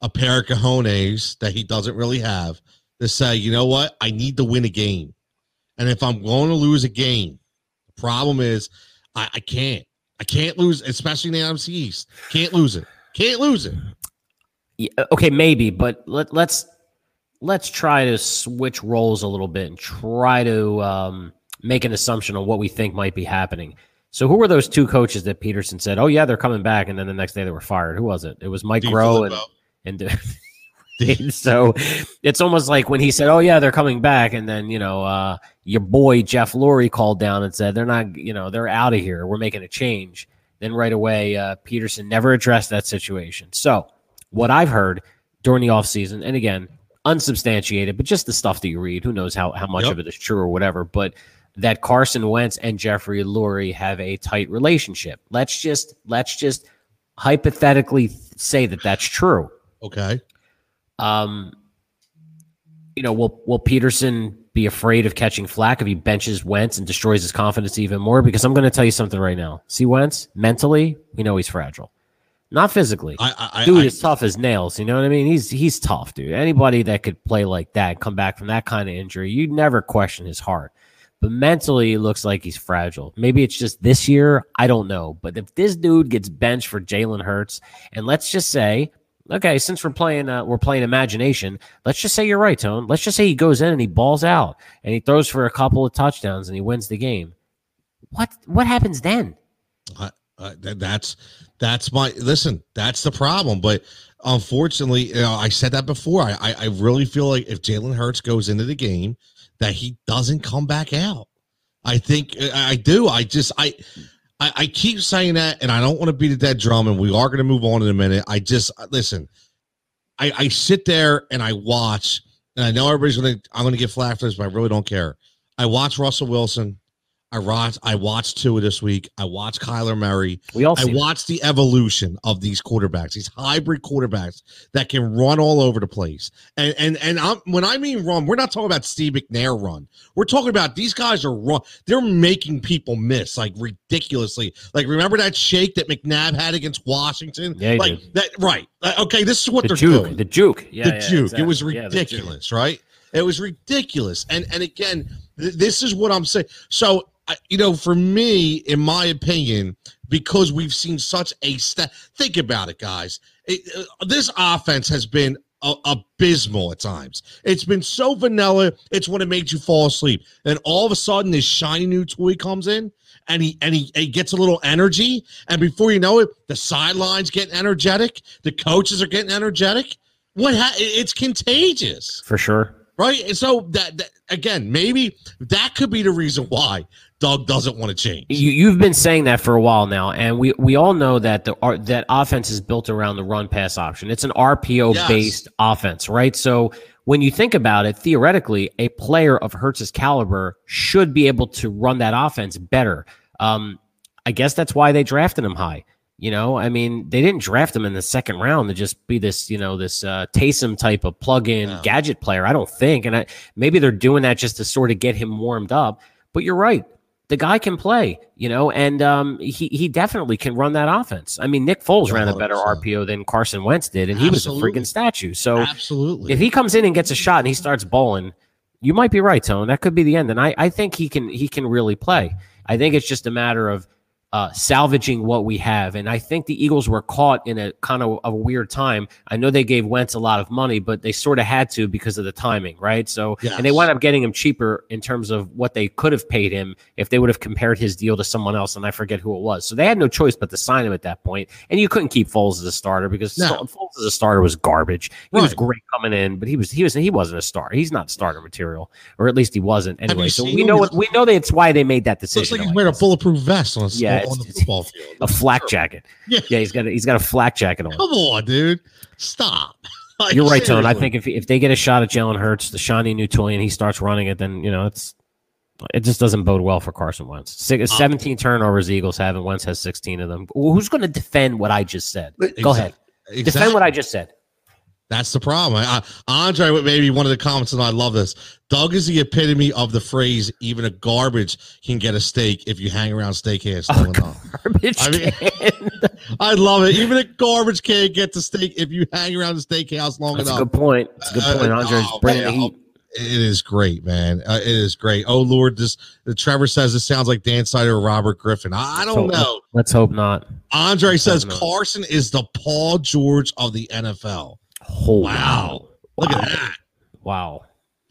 a pair of cojones that he doesn't really have to say, you know what, I need to win a game, and if I'm going to lose a game, the problem is I, I can't, I can't lose, especially in the NFC East, can't lose it, can't lose it. Yeah, okay, maybe, but let, let's let's try to switch roles a little bit and try to um, make an assumption on what we think might be happening. So, who were those two coaches that Pederson said, "Oh yeah, they're coming back," and then the next day they were fired? Who was it? It was Mike Dean Rowe and and. And so it's almost like when he said, "Oh yeah, they're coming back," and then you know uh, your boy Jeff Lurie called down and said, "They're not, you know, they're out of here. We're making a change." Then right away, uh, Pederson never addressed that situation. So what I've heard during the offseason, and again, unsubstantiated, but just the stuff that you read, who knows how, how much Yep. of it is true or whatever, but that Carson Wentz and Jeffrey Lurie have a tight relationship. Let's just let's just hypothetically say that that's true. Okay, Um, you know, will will Pederson be afraid of catching flack if he benches Wentz and destroys his confidence even more? Because I'm going to tell you something right now. See Wentz mentally, we know he's fragile, not physically. I, I, dude I, is tough as nails. You know what I mean? He's he's tough, dude. Anybody that could play like that, come back from that kind of injury, you'd never question his heart. But mentally, it looks like he's fragile. Maybe it's just this year. I don't know. But if this dude gets benched for Jalen Hurts, and let's just say, okay, since we're playing, uh, we're playing imagination. Let's just say you're right, Tone. Let's just say he goes in and he balls out and he throws for a couple of touchdowns and he wins the game. What what happens then? Uh, that, that's that's my listen. That's the problem. But unfortunately, you know, I said that before. I I, I really feel like if Jalen Hurts goes into the game, that he doesn't come back out. I think I do. I just I. I, I keep saying that, and I don't want to beat a dead drum. And we are going to move on in a minute. I just uh, listen. I, I sit there and I watch, and I know everybody's going to. I'm going to get flack for this, but I really don't care. I watch Russell Wilson. I watch. I watched Tua this week. I watched Kyler Murray. We all I see that. watched the evolution of these quarterbacks, these hybrid quarterbacks that can run all over the place. And and and I'm, when I mean run, we're not talking about Steve McNair run. We're talking about these guys are run. They're making people miss like ridiculously. Like remember that shake that McNabb had against Washington? Yeah, like did. that. Right. Uh, Okay. This is what the they're juke, doing the juke, yeah, the yeah, juke. It was exactly. Yeah, ridiculous, right? It was ridiculous. And and again, th- this is what I'm saying. So, I, you know, for me, in my opinion, because we've seen such a sta think about it, guys. It, uh, this offense has been a- abysmal at times. It's been so vanilla. It's when it makes you fall asleep. And all of a sudden, this shiny new toy comes in, and he and he, he gets a little energy, and before you know it, the sidelines getting energetic. The coaches are getting energetic. What ha- it's contagious, for sure. right? And so that, that again, maybe that could be the reason why Doug doesn't want to change. You, you've been saying that for a while now, and we, we all know that the that offense is built around the run pass option. It's an RPO based offense, right? So when you think about it, theoretically, a player of Hurts's caliber should be able to run that offense better. Um, I guess that's why they drafted him high. You know, I mean, they didn't draft him in the second round to just be this, you know, this uh, Taysom type of plug-in gadget player. I don't think, and I, maybe they're doing that just to sort of get him warmed up. But you're right, the guy can play, you know, and um, he he definitely can run that offense. I mean, Nick Foles ran a better RPO than Carson Wentz did, and he was a freaking statue. So Absolutely. if he comes in and gets a shot and he starts bowling, you might be right, Tone. That could be the end. And I, I think he can he can really play. I think it's just a matter of uh, salvaging what we have. And I think the Eagles were caught in a kind of a weird time. I know they gave Wentz a lot of money, but they sort of had to because of the timing, right? So, Yes. and they wound up getting him cheaper in terms of what they could have paid him if they would have compared his deal to someone else. And I forget who it was. So they had no choice but to sign him at that point. And you couldn't keep Foles as a starter because No. Foles as a starter was garbage. He was great coming in, but he was he was he wasn't a star. He's not starter material, or at least he wasn't anyway. So we know what we know that's why they made that decision. Looks like he's wearing a bulletproof vest on, a, Yeah, on the football field. a flak jacket. Yeah. Yeah, he's got a, he's got a flak jacket on. Come on, dude. Stop. Like, You're right, Tone. I think if if they get a shot at Jalen Hurts, the shiny new toy, and he starts running it, then you know it's it just doesn't bode well for Carson Wentz. Six, Uh, 17 turnovers Eagles have, and Wentz has 16 of them. Who's going to defend what I just said? Go ahead. Exactly. Defend what I just said. That's the problem. I, I, Andre, with maybe one of the comments, and I love this. Doug is the epitome of the phrase "even a garbage can get a steak if you hang around steakhouse long enough." Garbage I mean- can. I love it. Even a garbage can get a steak if you hang around the steakhouse long That's a enough. good point. That's a good Uh, point. Andre's oh, bringing the heat. It is great, man. Uh, it is great. Oh Lord, this the Trevor says this sounds like Dan Snyder or Robert Griffin. I, I don't So- know. Let's hope not. Andre says know. Carson is the Paul George of the NFL. Oh, Wow. Look at that. Wow.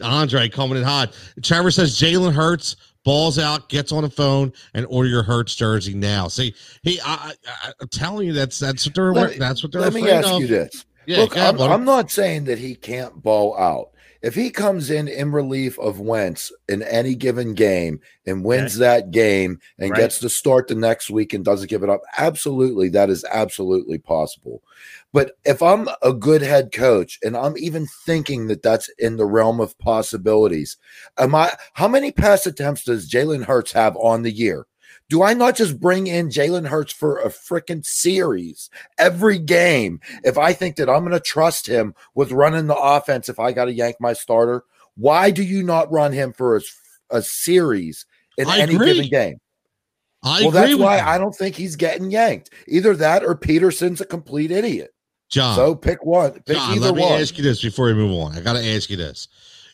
Andre coming in hot. Trevor says Jalen Hurts balls out, gets on the phone, and order your Hurts jersey now. See, he, I, I, I'm telling you, that's that's what they're Let me- that's what they're Let me ask of. you this. Yeah, Look, I'm. I'm not saying that he can't ball out. If he comes in in relief of Wentz in any given game and wins that game and Right. gets to start the next week and doesn't give it up, absolutely, that is absolutely possible. But if I'm a good head coach and I'm even thinking that that's in the realm of possibilities, am I? How many pass attempts does Jalen Hurts have on the year? Do I not just bring in Jalen Hurts for a freaking series every game if I think that I'm going to trust him with running the offense if I got to yank my starter? Why do you not run him for a, a series in I any agree. given game? I well, agree that's why you. I don't think he's getting yanked. Either that or Pederson's a complete idiot. John. So pick one. Pick John, either let me one. ask you this before we move on. I got to ask you this.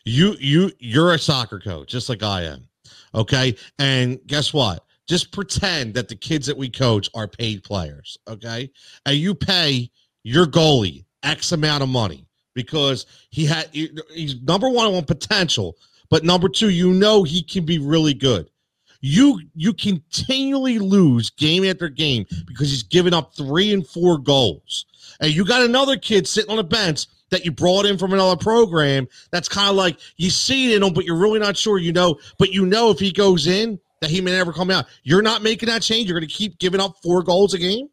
You you you're a soccer coach, just like I am. Okay, and guess what? Just pretend that the kids that we coach are paid players. Okay, and you pay your goalie X amount of money because he had he's number one on potential, but number two, you know he can be really good. You you continually lose game after game because he's giving up three and four goals and you got another kid sitting on the bench that you brought in from another program that's kind of like you see it in him, but you're really not sure. You know, but you know if he goes in that he may never come out. You're not making that change. You're going to keep giving up four goals a game.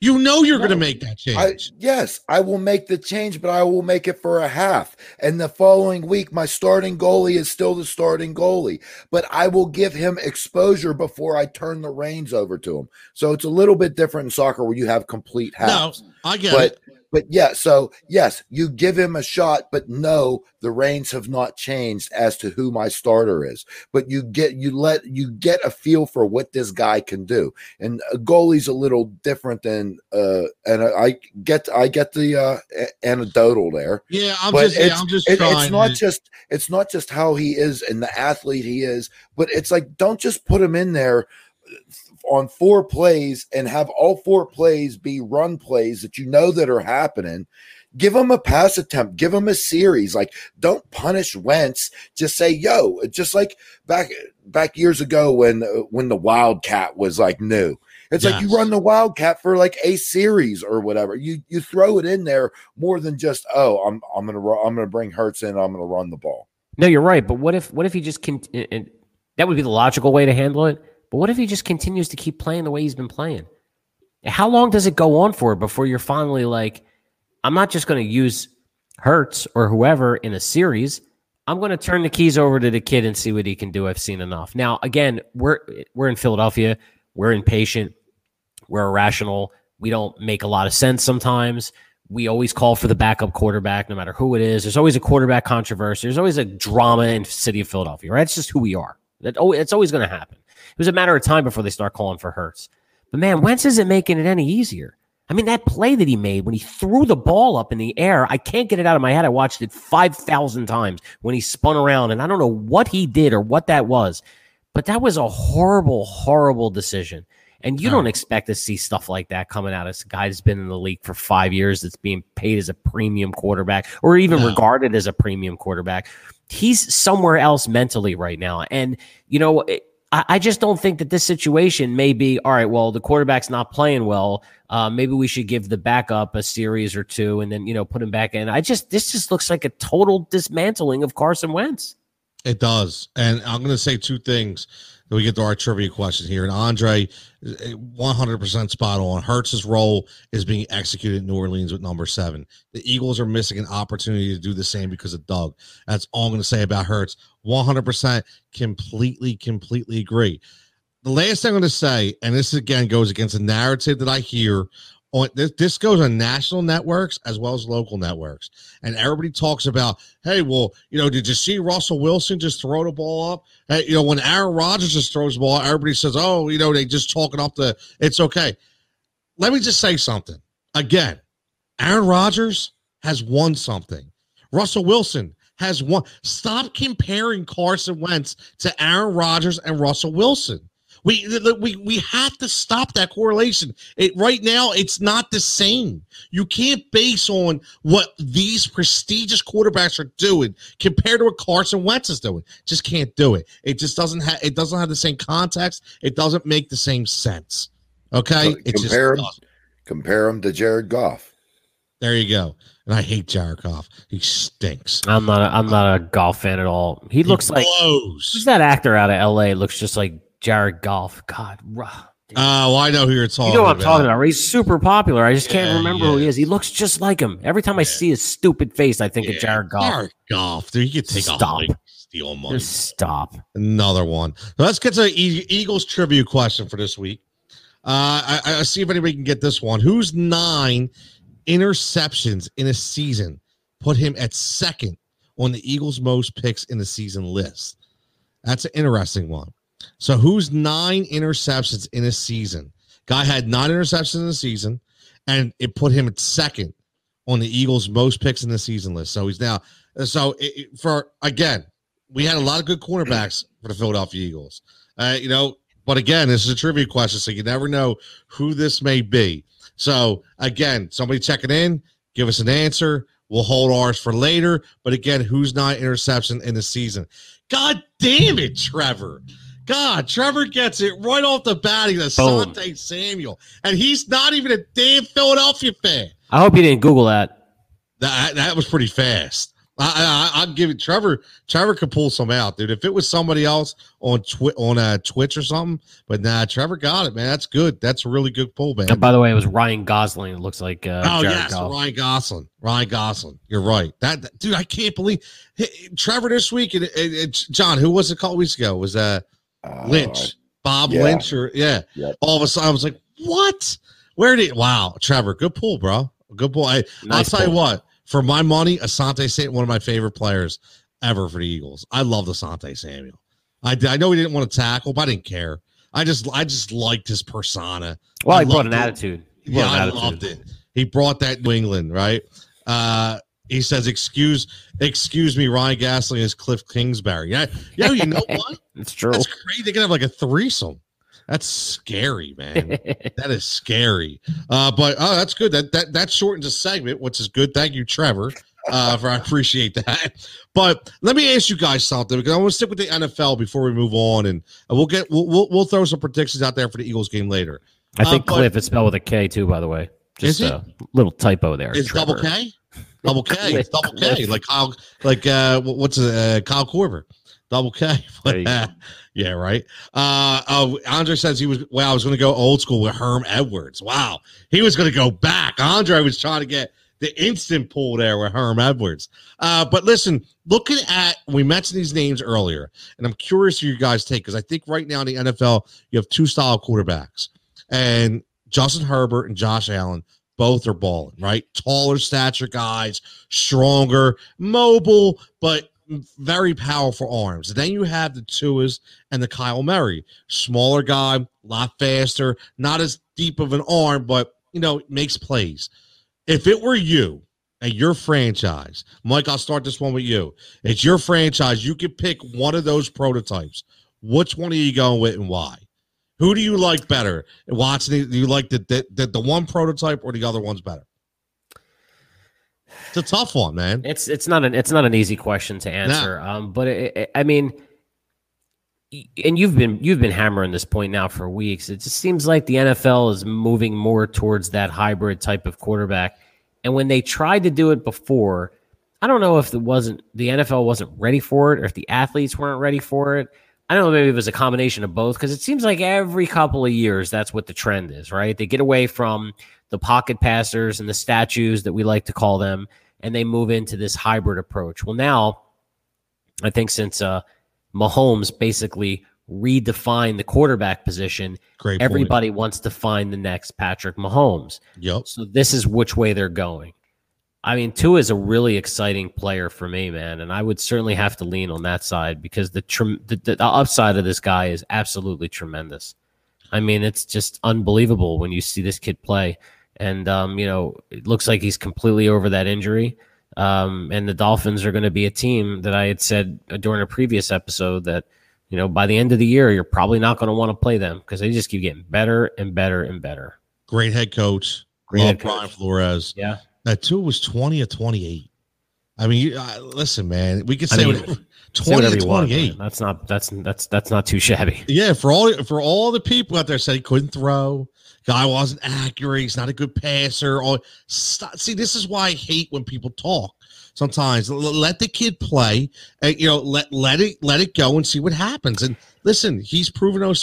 You know you're going to make that I, change. yes, I will make the change, but I will make it for a half. And the following week, my starting goalie is still the starting goalie, but I will give him exposure before I turn the reins over to him. So it's a little bit different in soccer where you have complete no, halves. I get but it. But yeah, so yes, you give him a shot, but no, the reins have not changed as to who my starter is. But you get you let you get a feel for what this guy can do, and a goalie's a little different than uh, and I get I get the uh, anecdotal there. Yeah, I'm but just. Yeah, it's- I'm just It- trying. it's not to- just it's not just how he is and the athlete he is, but it's like don't just put him in there on four plays and have all four plays be run plays that you know that are happening. Give him a pass attempt. Give him a series. Like, don't punish Wentz. Just say, "Yo," just like back back years ago when uh, when the Wildcat was like new. It's like you run the Wildcat for like a series or whatever. You you throw it in there more than just, "Oh, I'm I'm gonna I'm gonna bring Hurts in. I'm gonna run the ball." No, you're right. But what if what if he just can? And that would be the logical way to handle it. But what if he just continues to keep playing the way he's been playing? How long does it go on for before you're finally like, I'm not just going to use Hurts or whoever in a series. I'm going to turn the keys over to the kid and see what he can do. I've seen enough. Now, again, we're we're in Philadelphia. We're impatient. We're irrational. We don't make a lot of sense sometimes. We always call for the backup quarterback, no matter who it is. There's always a quarterback controversy. There's always a drama in the city of Philadelphia, right? It's just who we are. That oh, it's always going to happen. It was a matter of time before they start calling for Hurts. But man, Wentz isn't making it any easier. I mean, that play that he made when he threw the ball up in the air, I can't get it out of my head. I watched it 5,000 times when he spun around, and I don't know what he did or what that was. But that was a horrible, horrible decision. And you don't expect to see stuff like that coming out of a guy that's been in the league for five years, that's being paid as a premium quarterback, or even No. regarded as a premium quarterback. He's somewhere else mentally right now. And, you know, it- I, I just don't think that this situation may be all right. Well, the quarterback's not playing well. Uh, maybe we should give the backup a series or two and then, you know, put him back in. I just, this just looks like a total dismantling of Carson Wentz. It does. And I'm going to say two things we get to our trivia question here. And Andre, eh, 100% spot on. Hurts's role is being executed in New Orleans with number seven. The Eagles are missing an opportunity to do the same because of Doug. That's all I'm going to say about Hertz. 100% completely, completely agree. The last thing I'm going to say, and this again goes against the narrative that I hear on this, this goes on national networks as well as local networks. And everybody talks about, hey, well, you know, did you see Russell Wilson just throw the ball up? Hey, you know, when Aaron Rodgers just throws the ball, everybody says, oh, you know, they just talking off the, it's okay. Let me just say something. Again, Aaron Rodgers has won something. Russell Wilson has won. Stop comparing Carson Wentz to Aaron Rodgers and Russell Wilson. We we we have to stop that correlation. It right now it's not the same. You can't base on what these prestigious quarterbacks are doing compared to what Carson Wentz is doing. Just can't do it. It just doesn't have it doesn't have the same context. It doesn't make the same sense. Okay? So It just compare 'em. doesn't. Compare him to Jared Goff. There you go. And I hate Jared Goff. He stinks. I'm not, a, I'm not a Goff fan at all. He looks like, blows. who's that actor out of LA? Looks just like Jared Goff. God, ruh. Oh, well, I know who you're talking you know what I'm about. talking about. right? He's super popular. I just can't Yeah, remember who he is. He looks just like him. Every time I see his stupid face, I think Yeah, of Jared Goff. Jared Goff, dude. You could take Stop. a hike, steal money. Just stop. Another one. Let's get to the Eagles trivia question for this week. Uh, I, I see if anybody can get this one. Who's nine interceptions in a season put him at second on the Eagles' most picks in the season list? That's an interesting one. So, who's nine interceptions in a season? Guy had nine interceptions in the season, and it put him at second on the Eagles' most picks in the season list. So he's now so it, for again, we had a lot of good cornerbacks for the Philadelphia Eagles. Uh, you know, but again, this is a trivia question, so you never know who this may be. So again, somebody checking in, give us an answer. We'll hold ours for later. But again, who's not interception in the season? God damn it, Trevor. God, Trevor gets it right off the bat. He's Boom. Asante Samuel. And he's not even a damn Philadelphia fan. I hope you didn't Google that. That that was pretty fast. I, I give it. Trevor Trevor could pull some out, dude. If it was somebody else on twi- on uh, Twitch or something, but nah, Trevor got it, man. That's good. That's a really good pull, man. And by the way, it was Ryan Gosling. It looks like uh, oh Jared yes, Goff. Ryan Gosling. Ryan Gosling. You're right. That, that- dude, I can't believe hey, Trevor this week. And, and- and John, who was it a couple weeks ago? Was uh Uh, Lynch, Bob yeah. Lynch, or yeah. Yep. All of a sudden, I was like, what? Where did? Wow, Trevor, good pull, bro. Good pull. I, Nice I'll tell you what. For my money, Asante Samuel, one of my favorite players ever for the Eagles. I love Asante Samuel. I, I know he didn't want to tackle, but I didn't care. I just I just liked his persona. Well, I he brought an it. attitude. He brought Yeah, an I attitude. loved it. He brought that New England, right? Uh he says, "Excuse, excuse me, Ryan Gosling is Cliff Kingsbury." Yeah, yeah, you know what? It's true. That's crazy. They're gonna have like a threesome. That's scary, man. that is scary. Uh, but oh, that's good. That that that shortens a segment, which is good. Thank you, Trevor. Uh, for I appreciate that. But let me ask you guys something because I want to stick with the NFL before we move on, and we'll get we'll we'll, we'll throw some predictions out there for the Eagles game later. I think Uh, Cliff is spelled with a K too, by the way. Just Is a little typo there. It's double K. Double K. Double K. Like Kyle, like uh, what's uh, Kyle Korver. Double K. Yeah, right. Uh, oh, Andre says he was. Well, I was going to go old school with Herm Edwards. Wow, he was going to go back. Andre was trying to get the instant pull there with Herm Edwards. Uh, but listen, looking at we mentioned these names earlier, and I'm curious for you guys' take because I think right now in the NFL you have two style quarterbacks, and Justin Herbert and Josh Allen both are balling, right? Taller stature guys, stronger, mobile, but very powerful arms. then you have the Tuas and the Kyler Murray, smaller guy, a lot faster, not as deep of an arm, but you know, makes plays. If it were you and your franchise, Mike, I'll start this one with you. It's your franchise. You could pick one of those prototypes. which one are you going with and why? Who do you like better? Watching do you like the, the the the one prototype or the other one's better? It's a tough one, man. It's it's not an it's not an easy question to answer. Um, but it, it, I mean, and you've been you've been hammering this point now for weeks. It just seems like the NFL is moving more towards that hybrid type of quarterback. And when they tried to do it before, I don't know if it wasn't the NFL wasn't ready for it or if the athletes weren't ready for it. I don't know maybe it was a combination of both because it seems like every couple of years that's what the trend is, right? They get away from the pocket passers and the statues that we like to call them, and they move into this hybrid approach. Well, now I think since uh, Mahomes basically redefined the quarterback position. Great. Everybody point. wants to find the next Patrick Mahomes. Yep. So this is which way they're going. I mean, Tua is a really exciting player for me, man, and I would certainly have to lean on that side because the, the, the upside of this guy is absolutely tremendous. I mean, it's just unbelievable when you see this kid play, and um, you know, it looks like he's completely over that injury. Um, and the Dolphins are going to be a team that I had said during a previous episode that, you know, by the end of the year, you're probably not going to want to play them because they just keep getting better and better and better. Great head coach. Great Love head coach. Brian Flores. Yeah. That Tua was 20 or 28. I mean, you, uh, listen, man, we can say I mean, whatever, 20 or 28. Want, that's not, that's, that's, that's not too shabby. Yeah. For all, for all the people out there said he couldn't throw, Guy wasn't accurate. He's not a good passer. Or see, this is why I hate when people talk. Sometimes let the kid play. And, you know, let let it let it go and see what happens. And listen, he's proven no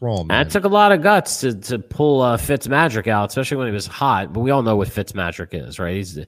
wrong. Man. That took a lot of guts to to pull uh, Fitz Magic out, especially when he was hot. But we all know what Fitz Magic is, right? He's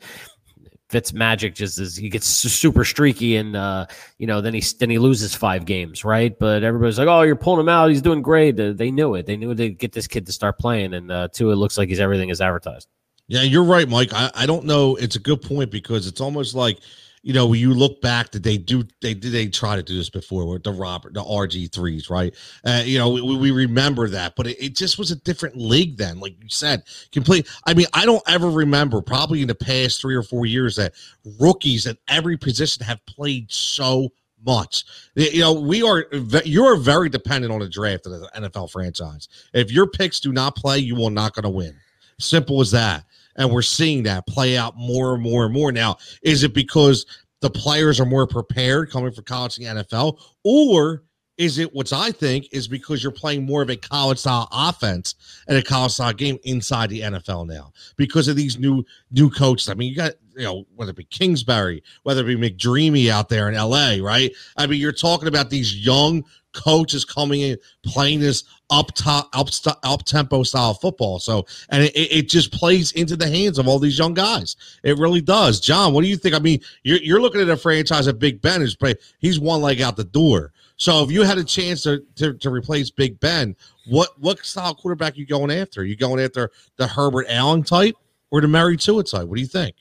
Fitz magic just as he gets super streaky and uh, you know then he then he loses five games right but everybody's like oh you're pulling him out he's doing great they knew it they knew to get this kid to start playing and uh, Tua it looks like he's everything is advertised yeah you're right Mike I, I don't know it's a good point because it's almost like you know, when you look back that they do, they did, they try to do this before with the Robert, the RG threes, right? Uh, you know, we, we remember that, but it, it, just was a different league then, like you said, complete. I mean, I don't ever remember, probably in the past three or four years, that rookies at every position have played so much. You know, we are you are very dependent on the draft of the NFL franchise. If your picks do not play, you will not going to win. Simple as that. And we're seeing that play out more and more and more. Now, is it because the players are more prepared coming from college and NFL, or is it what I think is because you're playing more of a college style offense and a college style game inside the NFL now because of these new new coaches? I mean, you got you know whether it be Kingsbury, whether it be McDreamy out there in LA, right? I mean, you're talking about these young coaches coming in playing this up top up, tempo style football. So and it, it just plays into the hands of all these young guys. It really does. John, what do you think? I mean, you're, you're looking at a franchise at Big Ben play, he's one leg out the door. So if you had a chance to, to, to replace Big Ben, what what style quarterback you going after? Are you going after the Herbert Allen type or the Murray Tua type? What do you think?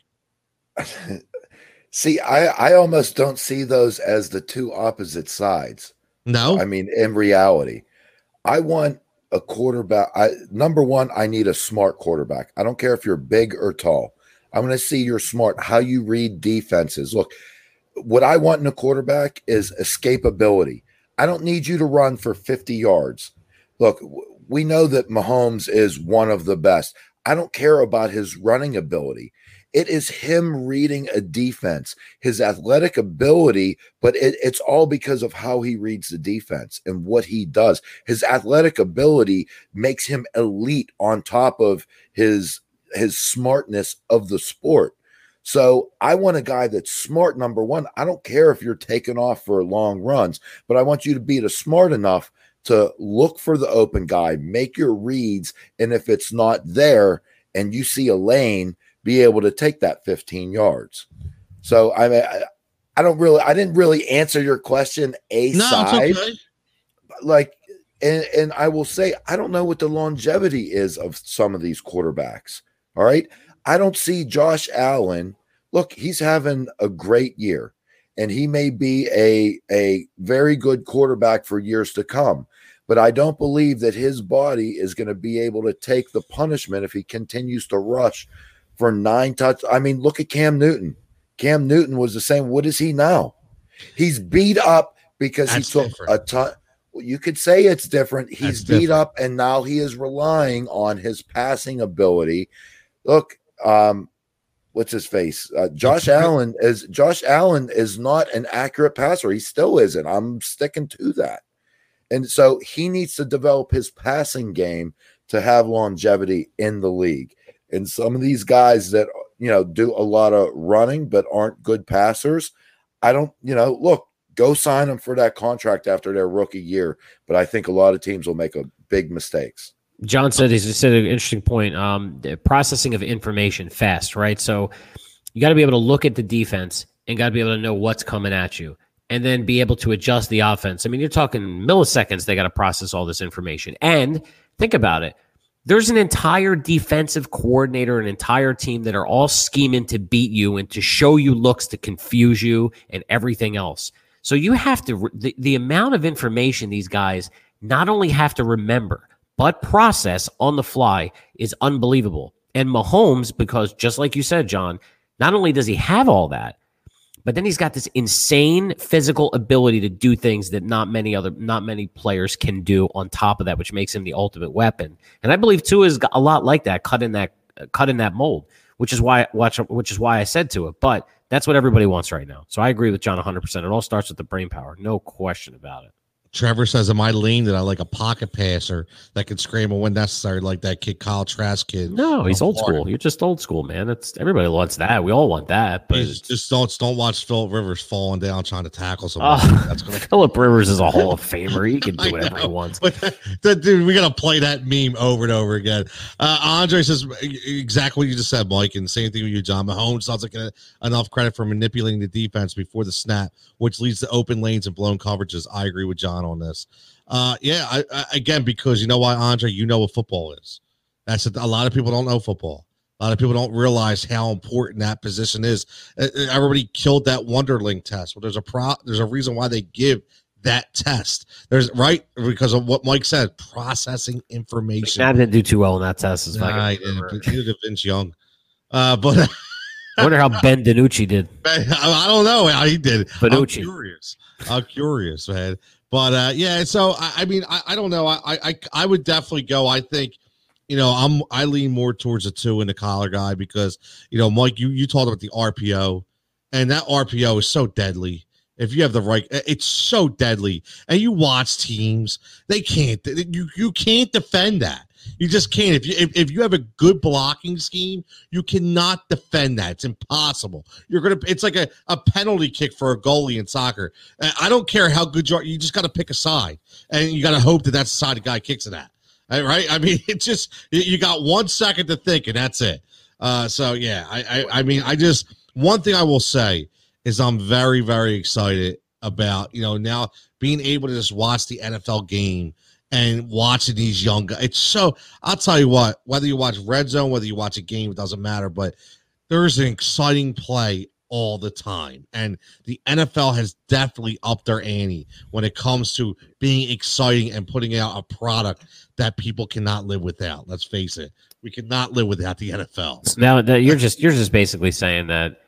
See, I, I almost don't see those as the two opposite sides. No. I mean, in reality, I want a quarterback. I number one, I need a smart quarterback. I don't care if you're big or tall. I'm going to see you're smart, how you read defenses. Look, what I want in a quarterback is escapability. I don't need you to run for 50 yards. Look, we know that Mahomes is one of the best. I don't care about his running ability. It is him reading a defense, his athletic ability, but it, it's all because of how he reads the defense and what he does. His athletic ability makes him elite on top of his his smartness of the sport. So I want a guy that's smart. Number one, I don't care if you're taking off for long runs, but I want you to be smart enough to look for the open guy, make your reads, and if it's not there and you see a lane, be able to take that 15 yards. So I mean, I, I don't really, I didn't really answer your question a no, side. Okay. Like, and and I will say, I don't know what the longevity is of some of these quarterbacks. All right, I don't see Josh Allen. Look, he's having a great year, and he may be a a very good quarterback for years to come but I don't believe that his body is going to be able to take the punishment if he continues to rush for nine touch. I mean, look at Cam Newton. Cam Newton was the same. What is he now? He's beat up because That's he took different. a ton. you could say it's different. He's That's beat different. up, and now he is relying on his passing ability. Look, um, what's his face? Uh, Josh Allen is Josh Allen is not an accurate passer. He still isn't. I'm sticking to that, and so he needs to develop his passing game to have longevity in the league. And some of these guys that you know do a lot of running but aren't good passers, I don't. You know, look, go sign them for that contract after their rookie year. But I think a lot of teams will make a big mistakes. John said he said an interesting point. Um, the processing of information fast, right? So you got to be able to look at the defense and got to be able to know what's coming at you, and then be able to adjust the offense. I mean, you're talking milliseconds. They got to process all this information. And think about it. There's an entire defensive coordinator, an entire team that are all scheming to beat you and to show you looks to confuse you and everything else. So you have to the, the amount of information these guys not only have to remember but process on the fly is unbelievable. And Mahomes, because just like you said, John, not only does he have all that, but then he's got this insane physical ability to do things that not many other, not many players can do. On top of that, which makes him the ultimate weapon. And I believe Tua is a lot like that, cut in that, uh, cut in that mold. Which is why, watch, which is why I said to it. But that's what everybody wants right now. So I agree with John 100. percent It all starts with the brain power, no question about it. Trevor says, "Am I lean that I like a pocket passer that can scramble when necessary, like that kid Kyle Trask kid?" No, he's old Florida. school. You're just old school, man. It's everybody wants that. We all want that, but Just, just don't don't watch Philip Rivers falling down trying to tackle Oh, someone. That's gonna. Philip Rivers is a Hall of Famer. He can do whatever he know, wants. But that dude, we gotta play that meme over and over again. Uh, Andre says exactly what you just said, Mike, and same thing with you, John. Mahomes sounds like a, enough credit for manipulating the defense before the snap, which leads to open lanes and blown coverages. I agree with John on this. Uh, yeah, I, I, again because you know why, Andre, you know what football is. That's a, a lot of people don't know football. A lot of people don't realize how important that position is. Everybody killed that Wonderlic test. Well, there's a pro. There's a reason why they give that test. There's right because of what Mike said, processing information. McNabb didn't do too well in that test. Is Nah, he didn't, but neither did Vince Young. Uh, but I wonder how Ben DiNucci did. I I don't know how he did. I'm curious. I'm curious, man. But uh, yeah, so I, I mean, I, I don't know. I, I I would definitely go. I think, you know, I'm I lean more towards a two in the collar guy because you know, Mike, you you talked about the RPO, and that RPO is so deadly. If you have the right, it's so deadly. And you watch teams, they can't. You you can't defend that. You just can't. If you if, if you have a good blocking scheme, you cannot defend that. It's impossible. You're gonna. It's like a, a penalty kick for a goalie in soccer. Uh, I don't care how good you are. You just got to pick a side, and you got to hope that that's the side the guy kicks it at. Right? I mean, it's just you- you got one second to think, and that's it. Uh, so yeah, I, I I mean, I just one thing I will say is I'm very very excited about you know now being able to just watch the NFL game and watching these young guys. It's so I'll tell you what, whether you watch Red Zone, whether you watch a game, it doesn't matter. But there's an exciting play all the time. And the NFL has definitely upped their ante when it comes to being exciting and putting out a product that people cannot live without. Let's face it. We cannot live without the NFL. Now that you're just you're just basically saying that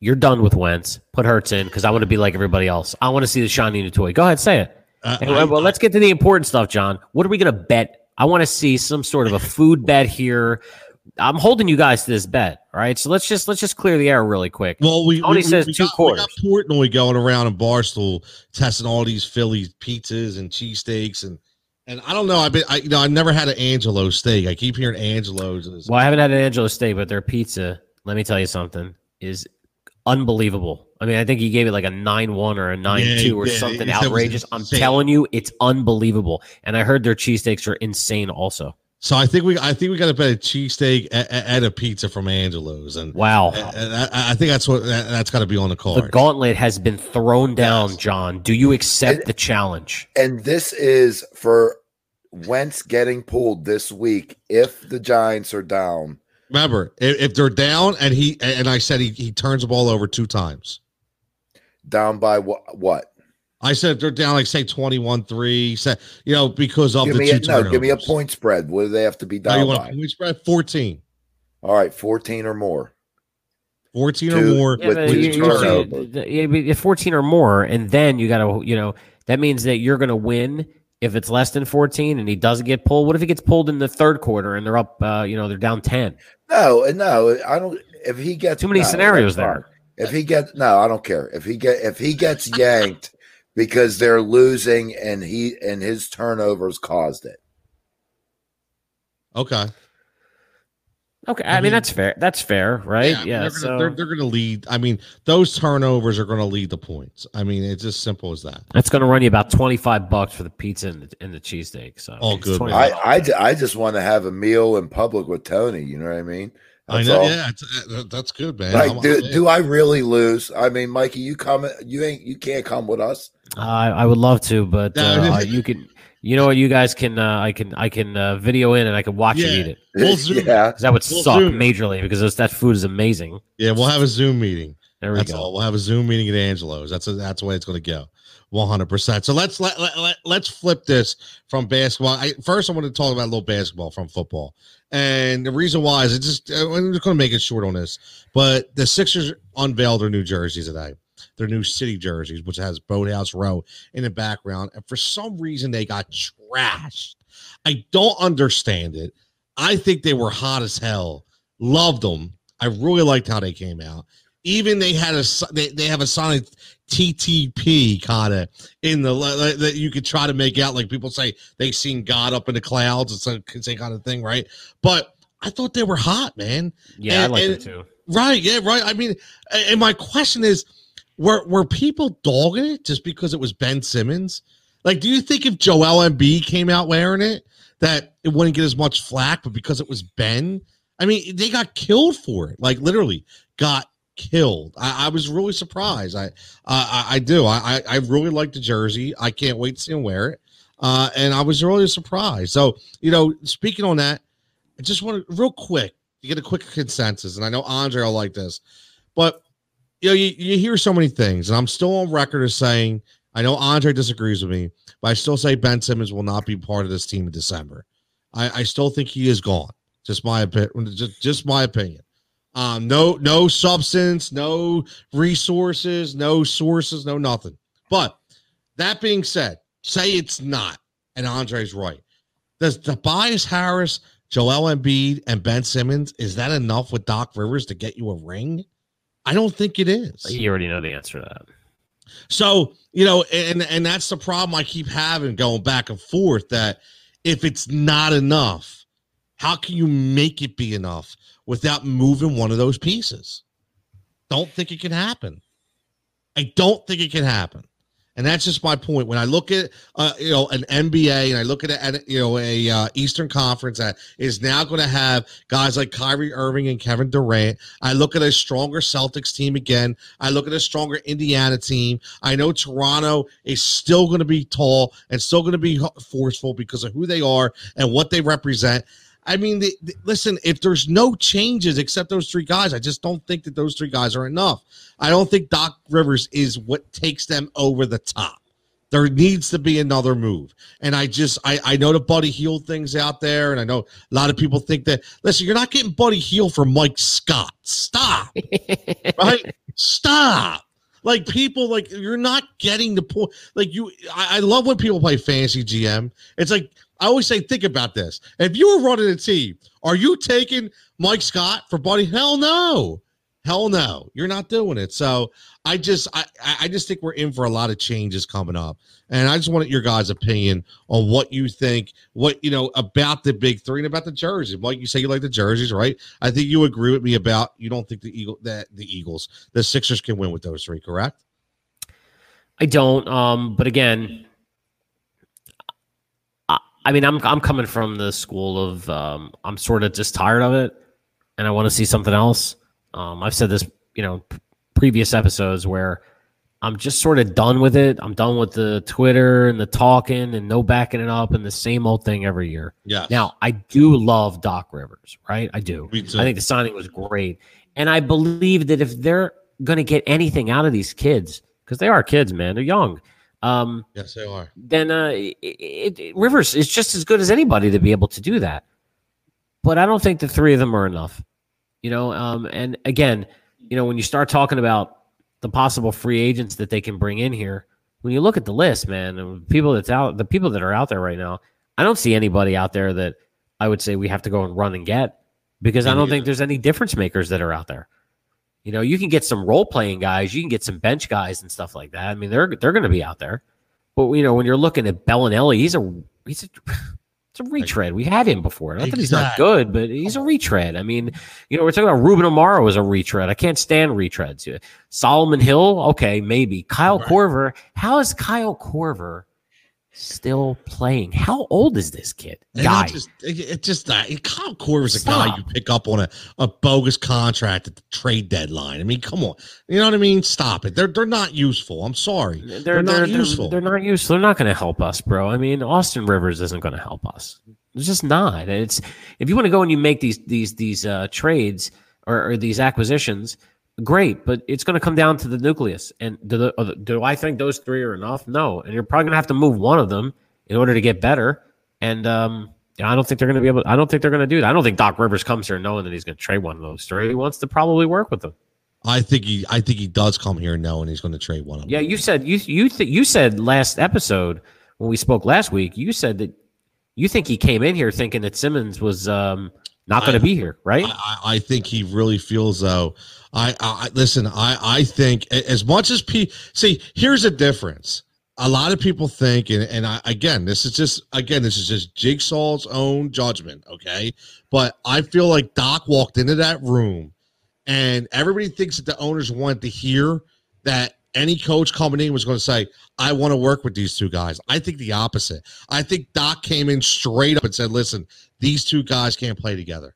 you're done with Wentz. Put Hurts in because I want to be like everybody else. I want to see the shiny new toy. Go ahead, say it. Uh, Hey, I- well, let's get to the important stuff, John. What are we going to bet? I want to see some sort of a food bet here. I'm holding you guys to this bet. All right, so let's just let's just clear the air really quick. Well, we Tony we, says we two got, quarters. We got Portnoy going around in Barstool testing all these Philly pizzas and cheesesteaks and and I don't know. I've been I you know I've never had an Angelo steak. I keep hearing Angelo's. Well, I haven't had an Angelo steak, but their pizza, let me tell you something, is unbelievable. I mean, I think he gave it like a nine one or a nine Yeah, two or he did. something He said it was outrageous. I'm telling you, it's unbelievable. And I heard their cheesesteaks are insane also. So I think we I think we got to bet a cheesesteak and, and a pizza from Angelo's, and, Wow. and I, I think that's what that, that's got to be on the The gauntlet has been thrown down, Yes. John. Do you accept And- the challenge? And this is for Wentz getting pulled this week if the Giants are down. Remember, if, if they're down and he and I said he, he turns the ball over two times. Down by what? What? I said if they're down like say 21-3, say you know because of Give the me a, two no. Give me a point spread. What do they have to be Now you down want by? a point spread 14. All right, fourteen or more. 14 or Two. more. Yeah, with but two you- you're saying- turnovers. th- yeah, but if 14 or more, and then you got to, you know, that means that you're going to win if it's less than 14 and he doesn't get pulled, what if he gets pulled in the third quarter and they're up, uh, you know, they're down 10? No, no, I don't. If he gets Too many no, scenarios there. If he gets no, I don't care. If he get if he gets yanked because they're losing and he and his turnovers caused it. Okay. Okay. I I, mean, mean- that's fair. That's fair, right? I mean, Yeah. they're, so gonna, they're, they're gonna lead. I mean, those turnovers are gonna lead the points. I mean, it's as simple as that. that's going to run you about 25 bucks for the pizza and the, and the cheesesteak. So All it's good, I. I, I just want to have a meal in public with Tony. You know what I mean? I That's know. all. Yeah, it's, uh, that's good, man. Like, I'm- do, I'm- do I really lose? I mean, Mikey, you come, you ain't, you can't come with us. I, I would love to, but uh, you can. You know what? You guys can. Uh, I can. I can uh, video in and I can watch you eat it We'll zoom. yeah, that would We'll suck zoom. majorly because those, that food is amazing. yeah, we'll have a Zoom meeting. There we That's go. all. We'll have a Zoom meeting at Angelo's. That's a, that's the way it's going to go. One hundred percent. So let's let, let, let let's flip this from basketball. I, first, I want to talk about a little basketball from football, and the reason why is it just uh, I'm just going to make it short on this. But the Sixers unveiled their new jerseys today, their new city jerseys, which has Boathouse Row in the background, and for some reason they got trashed. I don't understand it. I think they were hot as hell. Loved them. I really liked how they came out. Even they had a they, they have a Sonic TTP kind of in the that you could try to make out like people say they seen God up in the clouds. It's like same kind of thing, right? But I thought they were hot, man. Yeah, I and- like and- it too. Right, yeah, right. I mean, and my question is, were were people dogging it just because it was Ben Simmons? Like, do you think if Joel Embiid came out wearing it, that it wouldn't get as much flack, but because it was Ben, I mean, they got killed for it. Like, literally got killed. I, I was really surprised. I, I, I do. I, I, really like the jersey. I can't wait to see him wear it. Uh, and I was really surprised. So, you know, speaking on that, I just want to real quick to get a quick consensus, and I know Andre will like this, but you know, you, you hear so many things, and I'm still on record as saying I know Andre disagrees with me, but I still say Ben Simmons will not be part of this team in December. I, I still think he is gone. Just my opinion. Just, just my opinion. Um, no, no substance, no resources, no sources, no nothing. But that being said, say it's not, and Andre's right. Does Tobias Harris, Joel Embiid, and Ben Simmons is that enough with Doc Rivers to get you a ring? I don't think it is. You already know the answer to that. So, you know, and and that's the problem I keep having going back and forth that if it's not enough, how can you make it be enough without moving one of those pieces? Don't think it can happen. I don't think it can happen. And that's just my point. When I look at uh, you know an NBA and I look at at you know a uh, Eastern Conference that is now going to have guys like Kyrie Irving and Kevin Durant, I look at a stronger Celtics team again. I look at a stronger Indiana team. I know Toronto is still going to be tall and still going to be forceful because of who they are and what they represent. I mean, the, the- listen, if there's no changes except those three guys, I just don't think that those three guys are enough. I don't think Doc Rivers is what takes them over the top. There needs to be another move. And I just, I, I know the Buddy Hield things out there. And I know a lot of people think that, listen, you're not getting Buddy Hield from Mike Scott. Stop right? Stop. Like people, like you're not getting the point. Like you, I, I love when people play fantasy GM. It's like I always say, think about this. If you were running a team, are you taking Mike Scott for Buddy? Hell no, hell no. You're not doing it. So I just, I, I just think we're in for a lot of changes coming up, and I just wanted your guys' opinion on what you think, what you know about the big three and about the jerseys. Like you say, you like the jerseys, right? I think you agree with me about you don't think the Eagle that the Eagles, the Sixers can win with those three, correct? I don't. Um, but again, I, mean, I'm I'm coming from the school of um, I'm sort of just tired of it, and I want to see something else. Um, I've said this, you know, p- previous episodes where I'm just sort of done with it. I'm done with the Twitter and the talking and no backing it up and the same old thing every year. Yeah. Now, I do love Doc Rivers, right? I do. Me too. I think the signing was great. And I believe that if they're going to get anything out of these kids, because they are kids, man, they're young, um, yes, they are. then uh, it, it, Rivers is just as good as anybody to be able to do that. But I don't think the three of them are enough. You know, um, and again, you know, when you start talking about the possible free agents that they can bring in here, when you look at the list, man, people that's out, the people that are out there right now, I don't see anybody out there that I would say we have to go and run and get because I don't think there's any difference makers that are out there. You know, you can get some role playing guys, you can get some bench guys and stuff like that. I mean, they're they're going to be out there. But you know, when you're looking at Belinelli, he's a he's a it's a retread. We had him before. Not that he's not good, but he's a oh. retread. I mean, you know, we're talking about Ruben Amaro as a retread. I can't stand retreads. Solomon Hill, okay, maybe. Kyle right. Korver. How is Kyle Korver still playing. How old is this kid? Guy. Just, it's just that Kyle Korver's a guy you pick up on a, a bogus contract at the trade deadline. I mean, come on. You know what I mean? Stop it. They're they're not useful. I'm sorry. They're, they're not they're, useful. They're, they're not useful. They're not going to help us, bro. I mean, Austin Rivers isn't going to help us. It's just not. It's if you want to go and you make these these these uh, trades or, or these acquisitions great, but it's going to come down to the nucleus. And do, the, do I think those three are enough? No. And you're probably going to have to move one of them in order to get better. And um, I don't think they're going to be able. I don't think they're going to do that. I don't think Doc Rivers comes here knowing that he's going to trade one of those three. He wants to probably work with them. I think he. I think he does come here knowing he's going to trade one of them. Yeah, you said you you th- you said last episode when we spoke last week. You said that you think he came in here thinking that Simmons was um, not going to be here, right? I, I, think he really feels though. I, I listen. I I think as much as P. See, here's a difference. A lot of people think, and, and I, again, this is just again, this is just Jigsaw's own judgment, okay? But I feel like Doc walked into that room, and everybody thinks that the owners want to hear that any coach coming in was going to say, I want to work with these two guys. I think the opposite. I think Doc came in straight up and said, listen, these two guys can't play together.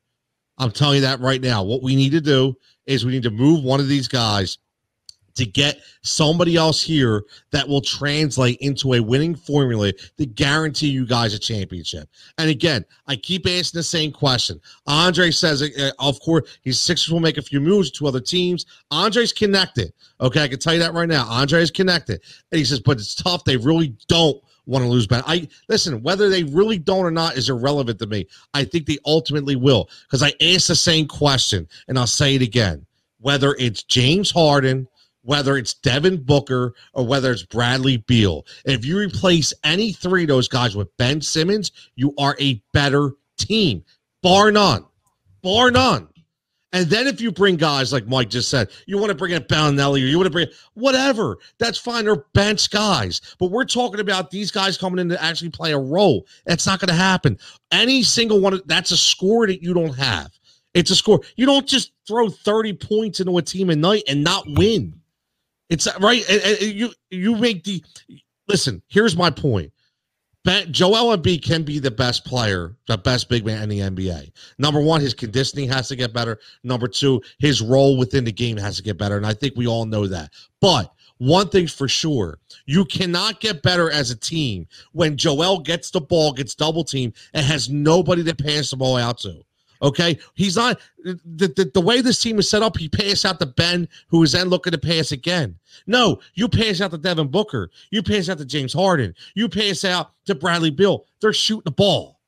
I'm telling you that right now. What we need to do is we need to move one of these guys to get somebody else here that will translate into a winning formula to guarantee you guys a championship. And again, I keep asking the same question. Andre says, uh, of course, he's Sixers will make a few moves to other teams. Andre's connected. Okay, I can tell you that right now. Andre is connected. And he says, but it's tough. They really don't want to lose Ben. I listen, whether they really don't or not is irrelevant to me. I think they ultimately will because I asked the same question and I'll say it again. Whether it's James Harden, whether it's Devin Booker, or whether it's Bradley Beal, if you replace any three of those guys with Ben Simmons, you are a better team, bar none, bar none. And then if you bring guys like Mike just said, you want to bring in Belinelli or you want to bring whatever, that's fine. They're bench guys. But we're talking about these guys coming in to actually play a role. That's not going to happen. Any single one, that's a score that you don't have. It's a score. You don't just throw 30 points into a team a night and not win. It's uh, right. And, and you you make the listen, here's my point. Joel Embiid can be the best player, the best big man in the NBA. Number one, his conditioning has to get better. Number two, his role within the game has to get better. And I think we all know that. But one thing's for sure you cannot get better as a team when Joel gets the ball, gets double team, and has nobody to pass the ball out to. Okay, he's not the, the, the way this team is set up. He pass out to Ben, who is then looking to pass again. No, you pass out to Devin Booker. You pass out to James Harden. You pass out to Bradley Beal. They're shooting the ball.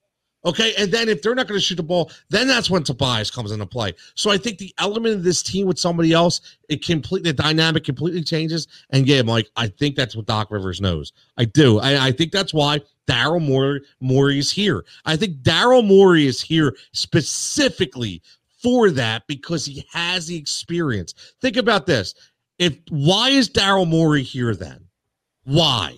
Okay. And then if they're not going to shoot the ball, then that's when Tobias comes into play. So I think the element of this team with somebody else, it completely, the dynamic completely changes. And yeah, Mike, I think that's what Doc Rivers knows. I do. I, I think that's why Daryl Morey, Morey is here. I think Daryl Morey is here specifically for that because he has the experience. Think about this. If why is Daryl Morey here then? Why?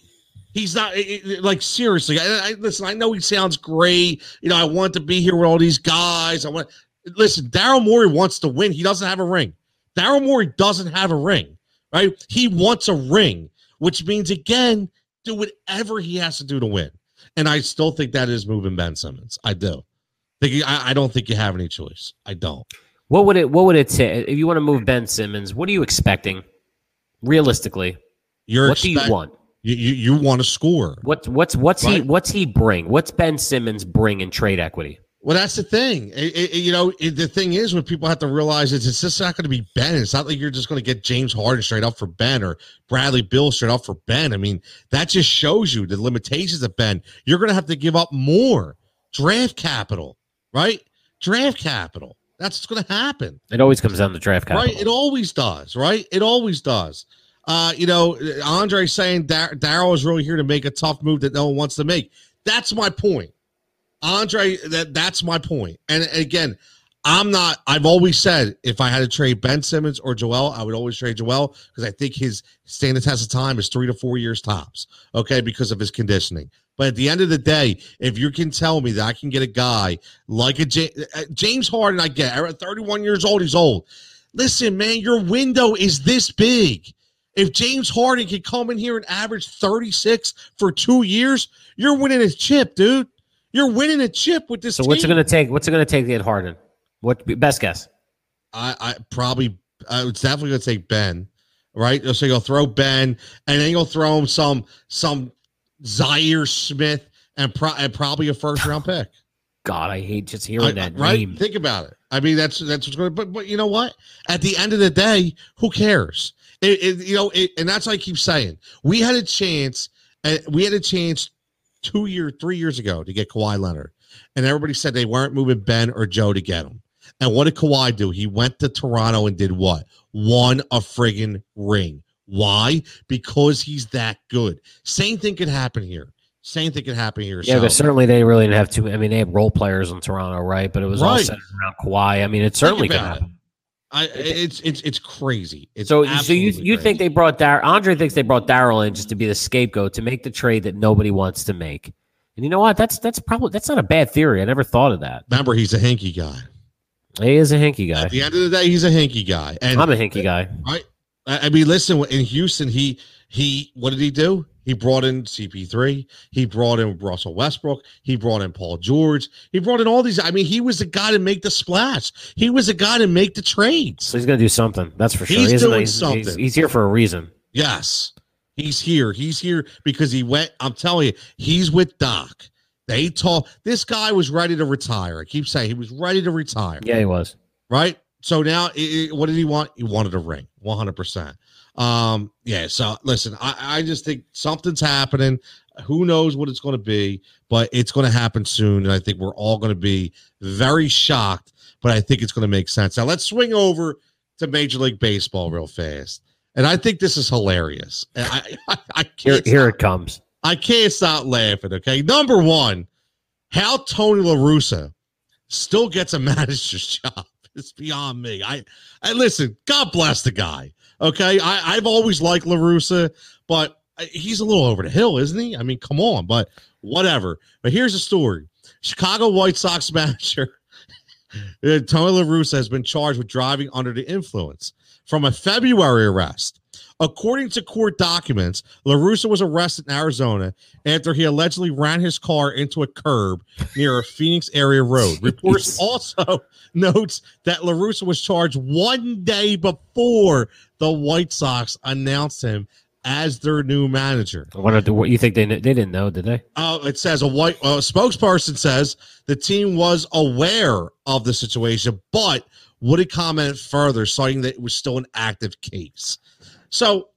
He's not like seriously. I, I, listen. I know he sounds great. You know, I want to be here with all these guys. I want. Listen, Daryl Morey wants to win. He doesn't have a ring. Daryl Morey doesn't have a ring. Right? He wants a ring, which means again, do whatever he has to do to win. And I still think that is moving Ben Simmons. I do. I, I don't think you have any choice. I don't. What would it? What would it say if you want to move Ben Simmons? What are you expecting, realistically? You're what expect- do you want? You, you, you want to score. What's what's what's right? he what's he bring? What's Ben Simmons bring in trade equity? Well, that's the thing. It, it, you know, it, the thing is, when people have to realize is it's just not going to be Ben. It's not like you're just going to get James Harden straight up for Ben or Bradley Beal straight up for Ben. I mean, that just shows you the limitations of Ben. You're going to have to give up more draft capital, right? Draft capital. That's what's going to happen. It always comes down to draft capital, right? It always does, right? It always does. Uh, you know, Andre saying Dar- Daryl is really here to make a tough move that no one wants to make. That's my point. Andre, that that's my point. And again, I'm not. I've always said if I had to trade Ben Simmons or Joel, I would always trade Joel because I think his standard test of time is three to four years tops. Okay, because of his conditioning. But at the end of the day, if you can tell me that I can get a guy like a J- uh, James Harden, I get at 31 years old, he's old. Listen, man, your window is this big. If James Harden can come in here and average 36 for two years, you're winning a chip, dude. You're winning a chip with this. So what's it going to take? What's it going to take to get Harden? What best guess? I, I probably I was definitely gonna take Ben, right? So you'll throw Ben, and then you'll throw him some some Zhaire Smith and, pro, and probably a first round pick. God, I hate just hearing I- that right? name. Think about it. I mean, that's that's what's going. But but you know what? At the end of the day, who cares? It, it you know, it, and that's what I keep saying. We had a chance. Uh, we had a chance two year, three years ago to get Kawhi Leonard, and everybody said they weren't moving Ben or Joe to get him. And what did Kawhi do? He went to Toronto and did what? Won a friggin' ring. Why? Because he's that good. Same thing could happen here. Same thing could happen here. Yeah, So- but certainly they really didn't have too. I mean, they had role players in Toronto, right? But it was all Right. centered around Kawhi. I mean, it certainly could happen. it. I it's it's it's crazy. It's So, so you you think they brought Dar? Andre thinks they brought Daryl in just to be the scapegoat to make the trade that nobody wants to make. And you know what? That's that's probably that's not a bad theory. I never thought of that. remember he's a Hinkie guy. He is a Hinkie guy. At the end of the day, he's a Hinkie guy. And I'm a Hinkie guy. I, I mean, listen, in Houston, he he what did he do? He brought in CP3. He brought in Russell Westbrook. He brought in Paul George. He brought in all these. I mean, he was the guy to make the splash. He was the guy to make the trades. So he's gonna do something. That's for sure. He's isn't- doing he's, something. He's, he's here for a reason. Yes, he's here. He's here because he went. I'm telling you, he's with Doc. They talk. This guy was ready to retire. I keep saying he was ready to retire. Yeah, he was. right? So now, i i- what did he want? He wanted a ring, one hundred percent. Um, yeah. So listen, I, I just think something's happening. Who knows what it's going to be, but it's going to happen soon, and I think we're all going to be very shocked. But I think it's going to make sense. Now let's swing over to Major League Baseball real fast, and I think this is hilarious. I, I, I Here, can't here stop- it comes. I can't stop laughing. Okay, number one, how Tony La Russa still gets a manager's job is beyond me. I, I listen. God bless the guy. Okay, I, I've always liked La Russa, but he's a little over the hill, isn't he? I mean, come on, but whatever. But here's the story: Chicago White Sox manager uh, Tony La Russa has been charged with driving under the influence from a February arrest. According to court documents, La Russa was arrested in Arizona after he allegedly ran his car into a curb near a Phoenix area road. Reports also notes that La Russa was charged one day before the White Sox announced him as their new manager. I wonder what you think they they didn't know, did they? Uh, it says a white uh, spokesperson says the team was aware of the situation, but wouldn't comment further, citing that it was still an active case. So,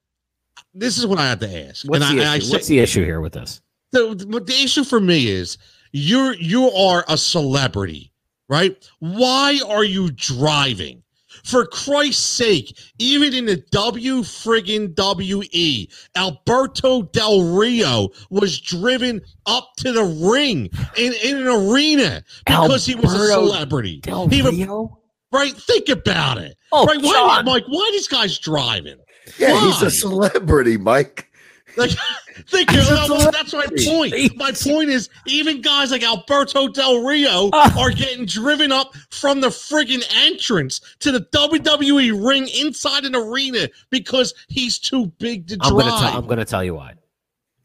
this is what I have to ask. What's, and the, I, issue? I say, What's the issue here with this? the, the, the issue for me is you're you are a celebrity, right? Why are you driving? For Christ's sake, even in the W friggin' WE, Alberto Del Rio was driven up to the ring in, in an arena because he was a celebrity. Del Rio? right? Think about it. Oh, right? Why, John. Mike, why these guys driving? Yeah, he's a celebrity, Mike. Like, think He's a no, no, that's my point. My point is, even guys like Alberto Del Rio Ah. are getting driven up from the friggin' entrance to the WWE ring inside an arena because he's too big to I'm drive. gonna tell. I'm gonna tell you why.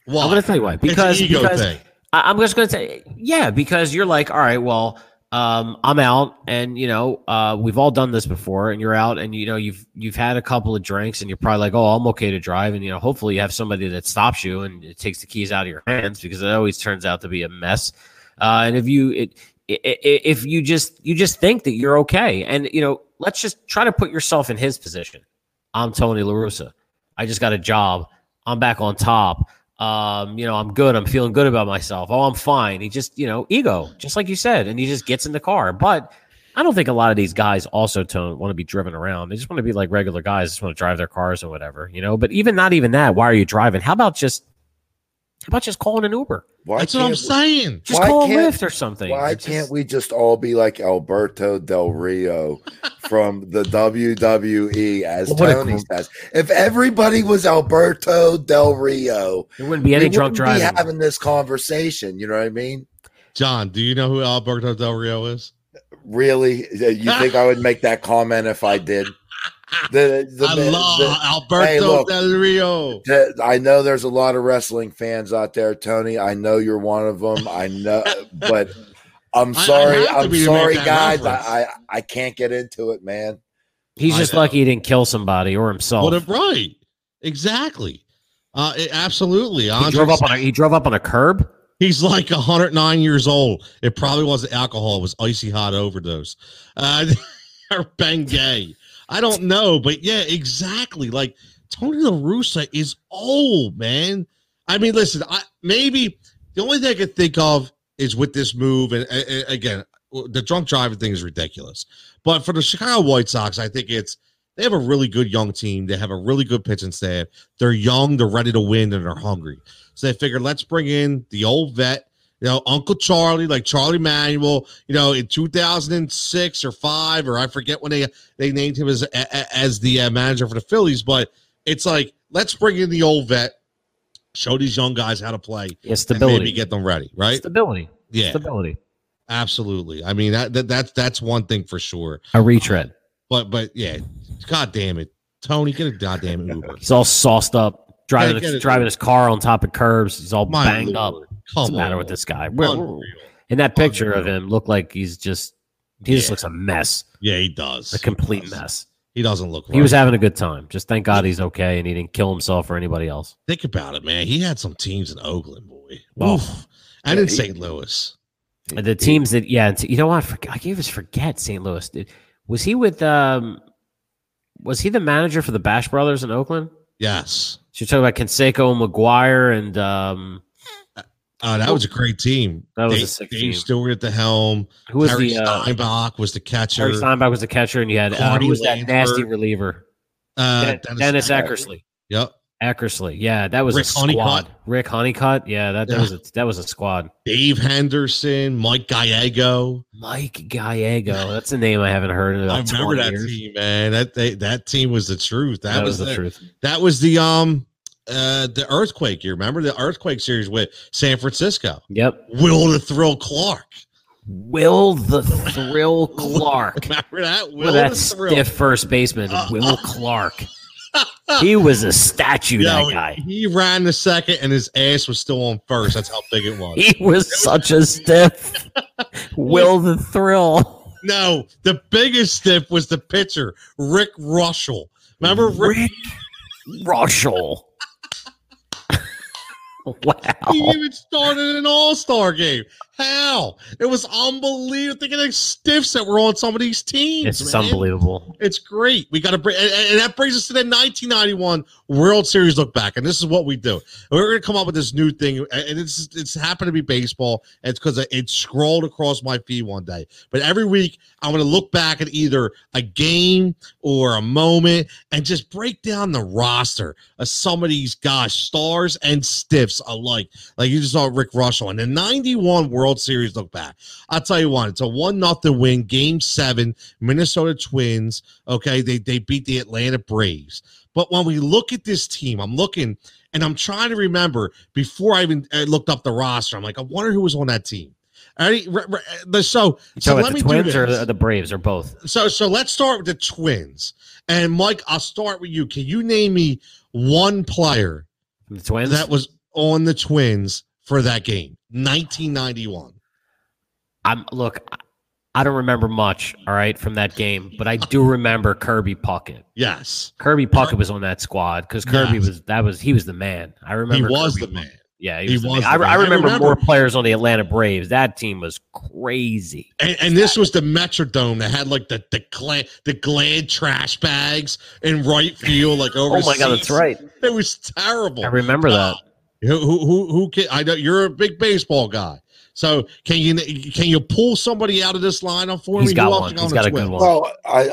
Why? I'm gonna tell you why. It's Because ego because thing. I, I'm just gonna say yeah. Because you're like, all right, well, um, I'm out, and you know, uh, we've all done this before, and you're out, and you know, you've you've had a couple of drinks, and you're probably like, oh, I'm okay to drive, and you know, hopefully, you have somebody that stops you and it takes the keys out of your hands because it always turns out to be a mess. Uh, and if you it, if you just you just think that you're okay, and you know, let's just try to put yourself in his position. I'm Tony La Russa. I just got a job. I'm back on top. Um, you know, I'm good. I'm feeling good about myself. Oh, I'm fine. He just, you know, ego, just like you said, and he just gets in the car. But I don't think a lot of these guys also don't want to be driven around. They just want to be like regular guys, just want to drive their cars or whatever, you know. But even not even that. Why are you driving? How about just how about just calling an Uber? Why That's what I'm can't- saying. Just Why call a can't- Lyft or something. Why It's just- can't we just all be like Alberto Del Rio from the WWE, as What a Tony gr- says? If everybody was Alberto Del Rio, There wouldn't be any we drunk wouldn't driving. be having this conversation. You know what I mean? John, do you know who Alberto Del Rio is? Really? Uh, you think I would make that comment if I did? The, the, I love the- Alberto Hey, look. Del Rio. the- I know there's a lot of wrestling fans out there, Tony. I know you're one of them. I know, but I'm I- I sorry. I'm be to make sorry, guys. reference. I, I I can't get into it, man. He's I just know. lucky he didn't kill somebody or himself. What if right? Exactly. Uh, it- absolutely. he drove up on a he drove up on a curb. He's like 109 years old. It probably wasn't alcohol. It was icy hot overdose. Uh, or Bengay. I don't know, but yeah, exactly. Like Tony La Russa is old, man. I mean, listen, I maybe the only thing I could think of is with this move, and, and- and again, the drunk driving thing is ridiculous. But for the Chicago White Sox, I think it's they have a really good young team. They have a really good pitching staff. They're young, they're ready to win, and they're hungry. So they figured, let's bring in the old vet, you know, Uncle Charlie, like Charlie Manuel, you know, in 2006 or five, or I forget when they they named him as as the uh, manager for the Phillies. But it's like, let's bring in the old vet, show these young guys how to play, Yeah, and stability. maybe get them ready, right? Stability. Yeah, Stability. absolutely. I mean, that, that that's that's one thing for sure. A retread. But but yeah, god damn it, Tony, get a goddamn Uber. He's all sauced up, driving get driving his car on top of curbs. He's all My banged up. What's the matter with this guy? We're- Unreal. In that picture of him, looked like he's just he just looks a mess, Yeah, he does. a He complete does. mess. He doesn't look. He was having a good time. Just thank God he's okay and he didn't kill himself or anybody else. Think about it, man. He had some teams in Oakland, boy. Oh. Oof. And Yeah, in St. Louis. The teams that yeah, and you know what? I gave us forget St. Louis. Was he with um? Was he the manager for the Bash Brothers in Oakland? Yes. So you're talking about Canseco, McGwire, and um, Uh, that was a great team. That was a Dave, sick Dave team. Stewart at the helm. who was Harry the uh, Steinbach was the catcher. Harry Steinbach was the catcher, and you had uh, who was that Lansford. nasty reliever? uh, Den- Dennis, Eckersley. Yep. Eckersley, yeah, that was Rick a squad. Honeycutt. Rick Honeycutt, yeah, that, that Yeah. was a, that was a squad. Dave Henderson, Mike Gallego. Mike Gallego, that's a name I haven't heard in I remember 20 that years. team, man. That they, that team was the truth. That, That, was, was the truth. That was the um uh the earthquake. You remember the earthquake series with San Francisco? Yep. Will the Thrill Clark. Will the Thrill Clark. Remember that? Will Well, that the Thrill. stiff first baseman, Uh, Will Clark. He was a statue, Yo, that guy. He ran the second and his ass was still on first. That's how big it was. He was such a stiff. Will the Thrill. No, the biggest stiff was the pitcher, Rick Reuschel. Remember Rick? Rick Reuschel. wow. He even started an all-star game. How? It was unbelievable. Think of the stiffs that were on some of these teams. It's man. unbelievable. It's great. We got to bring, and, and that brings us to the 1991 World Series look back. And this is what we do. We're going to come up with this new thing, and it's it's happened to be baseball. And it's because it scrolled across my feed one day. But every week, I'm going to look back at either a game or a moment and just break down the roster of some of these guys, stars and stiffs alike. Like you just saw Rick Reuschel and the 91 World Series look back. I'll tell you what, it's a one nothing win, game seven, Minnesota Twins. Okay, they they beat the Atlanta Braves. But when we look at this team, I'm looking and I'm trying to remember before I even looked up the roster. I'm like, I wonder who was on that team. All right, re- re- the- so so let about me the do Twins or the, the Braves or both? So so let's start with the Twins. And Mike, I'll start with you. Can you name me one player The Twins? that was on the Twins for that game? 1991. I'm look. I- don't remember much. All right, from that game, but I do remember Kirby Puckett. Yes. Kirby Puckett was on that squad because Kirby Yes. was that was he was the man. I remember He was Kirby the man. Yeah, he He was. the was. I, I man. I remember, remember- more players on the Atlanta Braves. That team was crazy. And, and this was the Metrodome that had like the the glad the glad trash bags in right field, like over. Oh my god, that's right. It was terrible. I remember that. Who who who, who can, I know you're a big baseball guy. So can you can you pull somebody out of this lineup for He's me? got Who else one. you He's on got the a good one. Well, I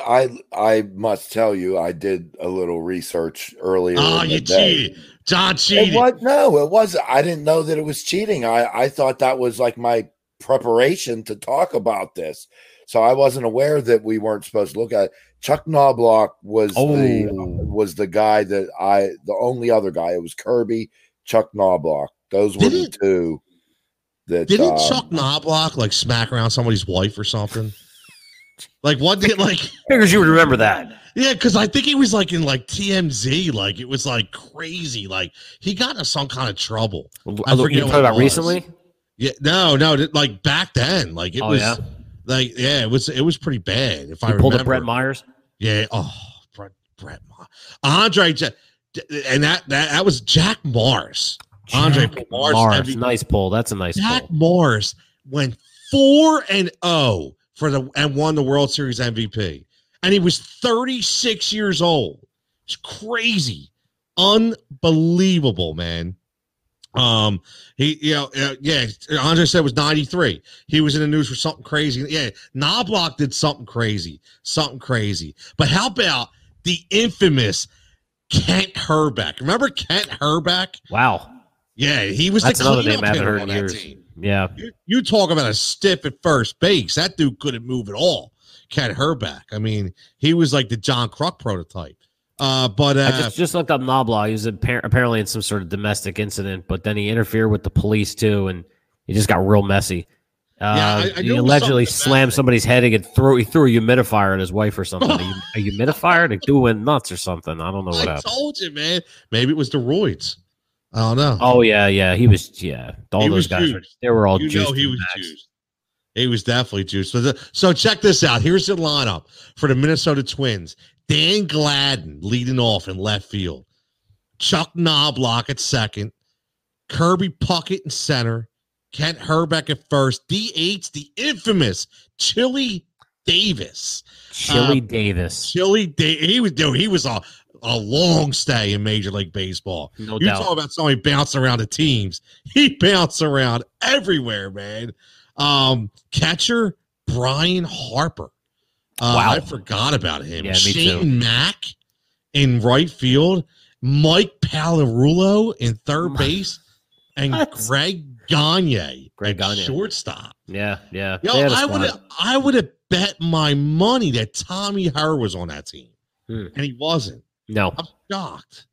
I I must tell you, I did a little research earlier. Oh, in the you day. cheated. John It cheated. was no, it was. I didn't know that it was cheating. I I thought that was like my preparation to talk about this. So I wasn't aware that we weren't supposed to look at it. Chuck Knoblauch was the Oh. was the guy that I the only other guy. It was Kirby, Chuck Knoblauch. Those were the Didn't- two. That Didn't um, Chuck Knoblauch like smack around somebody's wife or something? Like what did like Figures you would remember that. yeah, because I think he was like in like TMZ, like it was like crazy. Like he got into some kind of trouble. I You forget talking about was. recently? Yeah, no, no, like back then, like it Oh, was yeah? like yeah, it was it was pretty bad. If I pulled remember, a Brett Myers. Yeah. Oh, Brett Brett Ma- Andre, Ja- and that that that was Jack. Andre Jack Morris, Morris. MVP. Nice pull. That's a nice Jack pull. Morris went four and zero for the and won the World Series MVP, and he was 36 years old. It's crazy, unbelievable, man. Um, he, you know, uh, yeah, Andre said it was 93. He was in the news for something crazy. Yeah, Knoblauch did something crazy, something crazy. But how about the infamous Kent Hrbek? Remember Kent Hrbek? Wow. Yeah, he was That's the another name I haven't heard in that years. team. Yeah. You, you talk about a stiff at first base. That dude couldn't move at all. Kent Hrbek. I mean, he was like the John Kruk prototype. Uh, but uh, I just, just looked up Knoblauch. He was appar- apparently in some sort of domestic incident, but then he interfered with the police too, and it just got real messy. Uh, Yeah, I- I he knew it was allegedly slammed somebody's head and threw he threw a humidifier at his wife or something. a, a humidifier? The do went nuts or something. I don't know what I happened. told you, man. Maybe it was the roids. I don't know. Oh yeah, yeah. He was yeah. All He those guys were they were all you juiced. know he was max. juiced. He was definitely juiced. So, the, so check this out. Here's the lineup for the Minnesota Twins. Dan Gladden leading off in left field. Chuck Knoblauch at second. Kirby Puckett in center. Kent Hrbek at first. DH, the infamous Chili Davis. Chili Um, Davis. Chili Davis. He was dude, he was a, a long stay in Major League Baseball. No You doubt. talk about somebody bouncing around the teams. He bounced around everywhere, man. Um, catcher Brian Harper. Uh, Wow. I forgot about him. Yeah, Shane. Mack in right field. Mike Pagliarulo in third My- base, and? Greg Gagne, Greg Gagne. shortstop. Yeah, yeah. Yo, They had a I would have, I would have bet my money that Tommy Herr was on that team, Hmm. and he wasn't. No. I'm shocked.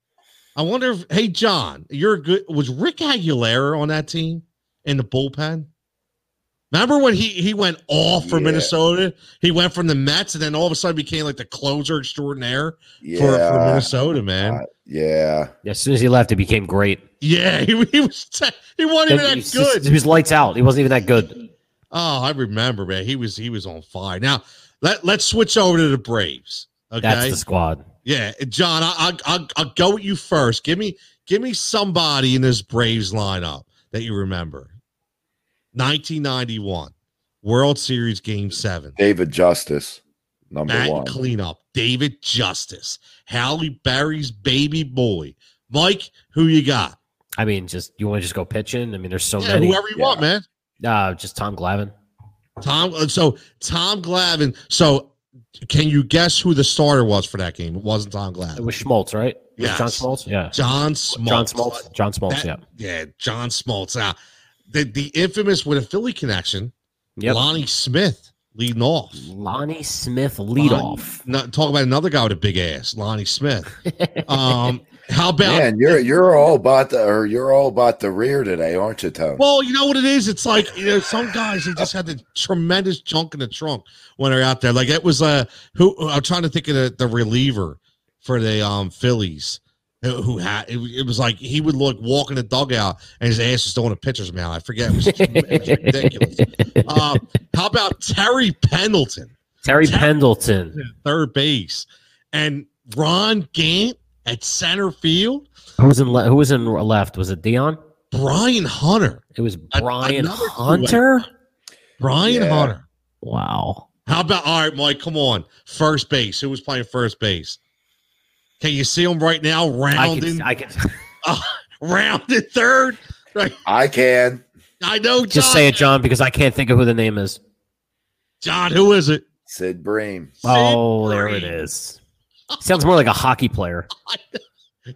I wonder if, hey, John, you're a good. Was Rick Aguilera on that team in the bullpen? Remember when he he went off for Yeah. Minnesota? He went from the Mets and then all of a sudden became like the closer extraordinaire Yeah, for, for Minnesota, man. uh, yeah. As soon as he left, it became great. yeah, he, he was he wasn't even that was, good. he was lights out. He wasn't even that good. Oh, I remember, man. He was he was on fire. Now let let's switch over to the Braves. Okay, That's the squad. Yeah, John, I, I, I'll, I'll go with you first. Give me, give me somebody in this Braves lineup that you remember. 1991 World Series Game Seven. David Justice, number Bat one. cleanup. David Justice, Halle Berry's baby boy. Mike, who you got? I mean, just you want to just go pitching? I mean, there's so Yeah, many. whoever you Yeah. want, man. Uh, just Tom Glavine. Tom. uh, So Tom Glavine. So can you guess who the starter was for that game? It wasn't Tom Glavine. It was Schmaltz, right? Yeah. John Schmaltz. Yeah. John Smoltz. John Smoltz. John Smoltz. That- yeah. Yeah, John Smoltz. Now, the the infamous with a Philly connection, Yep. Lonnie Smith leading off. Lonnie Smith leadoff. Not, talk about another guy with a big ass, Lonnie Smith. Um, how about? Man, you're you're all about the or you're all about the rear today, aren't you, Tony? Well, you know what it is. It's like you know, some guys they just had the tremendous junk in the trunk when they're out there. Like it was uh, who I'm trying to think of the, the reliever for the um Phillies. Who who had it, it was like he would look walk in the dugout and his ass was still in a pitcher's mouth. I forget. It was, it was ridiculous. Um, how about Terry Pendleton, Terry Ter- Pendleton. third base, and Ron Gant at center field? Who was in le- who was in left? Was it Dion? Brian Hunter. It was Brian another two-way. Hunter. Brian Yeah. Hunter. Wow. How about all right, Mike? Come on, first base. Who was playing first base? Can you see him right now, I rounding, can. I can. uh, rounded third. Right. I can. I know. John. Just say it, John, because I can't think of who the name is. John. Who is it? Sid Bream. Oh, there it Bream. is. Sounds more like a hockey player.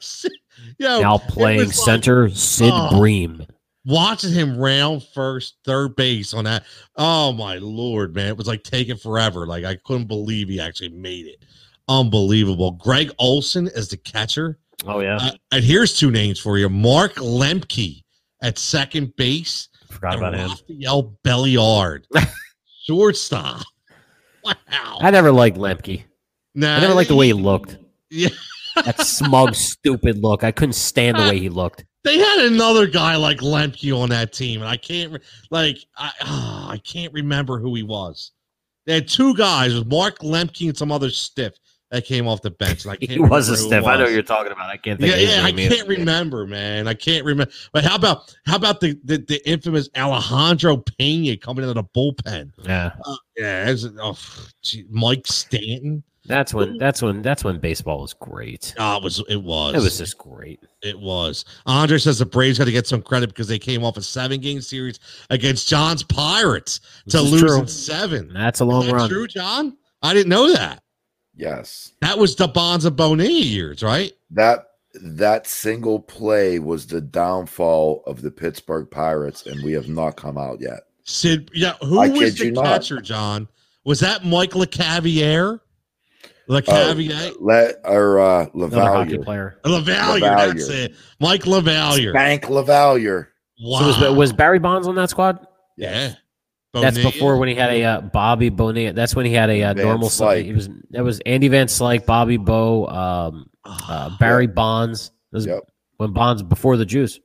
Yo, Now playing was like center, Sid Oh. Bream. watching him round first, third base on that. Oh my lord, man! It was like taking forever. Like I couldn't believe he actually made it. Unbelievable. Greg Olson as the catcher. Oh yeah, Uh, and here's two names for you: Mark Lemke at second base, forgot and about him. Rafael Belliard, shortstop. Wow. I never liked Lemke. Nah, I never liked the way he looked. Yeah. That smug, stupid look. I couldn't stand the way he looked. They had another guy like Lemke on that team, and I can't re- like I ah, I can't remember who he was. They had two guys, it was Mark Lemke and some other stiff that came off the bench. And I can't He was a remember who it stiff. I know what you're talking about. I can't think Yeah, of yeah, I can't remember, man. I can't remember. But how about how about the the, the infamous Alejandro Pena coming into the bullpen? Yeah, uh, Yeah, it's- oh, gee, Mike Stanton. that's when that's when that's when baseball was great. Oh, it was it was It was just great. It was. Andre says the Braves got to get some credit because they came off a seven game series against John's Pirates to This is lose in seven. That's a Is long that run. true, John? I didn't know that. Yes. That was the Bonds of Bonilla years, right? That that single play was the downfall of the Pittsburgh Pirates, and we have not come out yet. Sid, yeah. Who I was the you not. catcher, John? Was that Mike LeCavier? LeCavier? Let or uh Another hockey LaValliere. player. LaValliere, LaValliere. that's it. Mike LaValliere. Spank LaValliere. Wow. So was was Barry Bonds on that squad? yeah. That's before when he had a uh, Bobby Bonilla. That's when he had a uh, normal. Slyke. He was that was Andy Van Slyke, Bobby Bo, um, uh, Barry Bonds. Was Yep. when Bonds before the juice.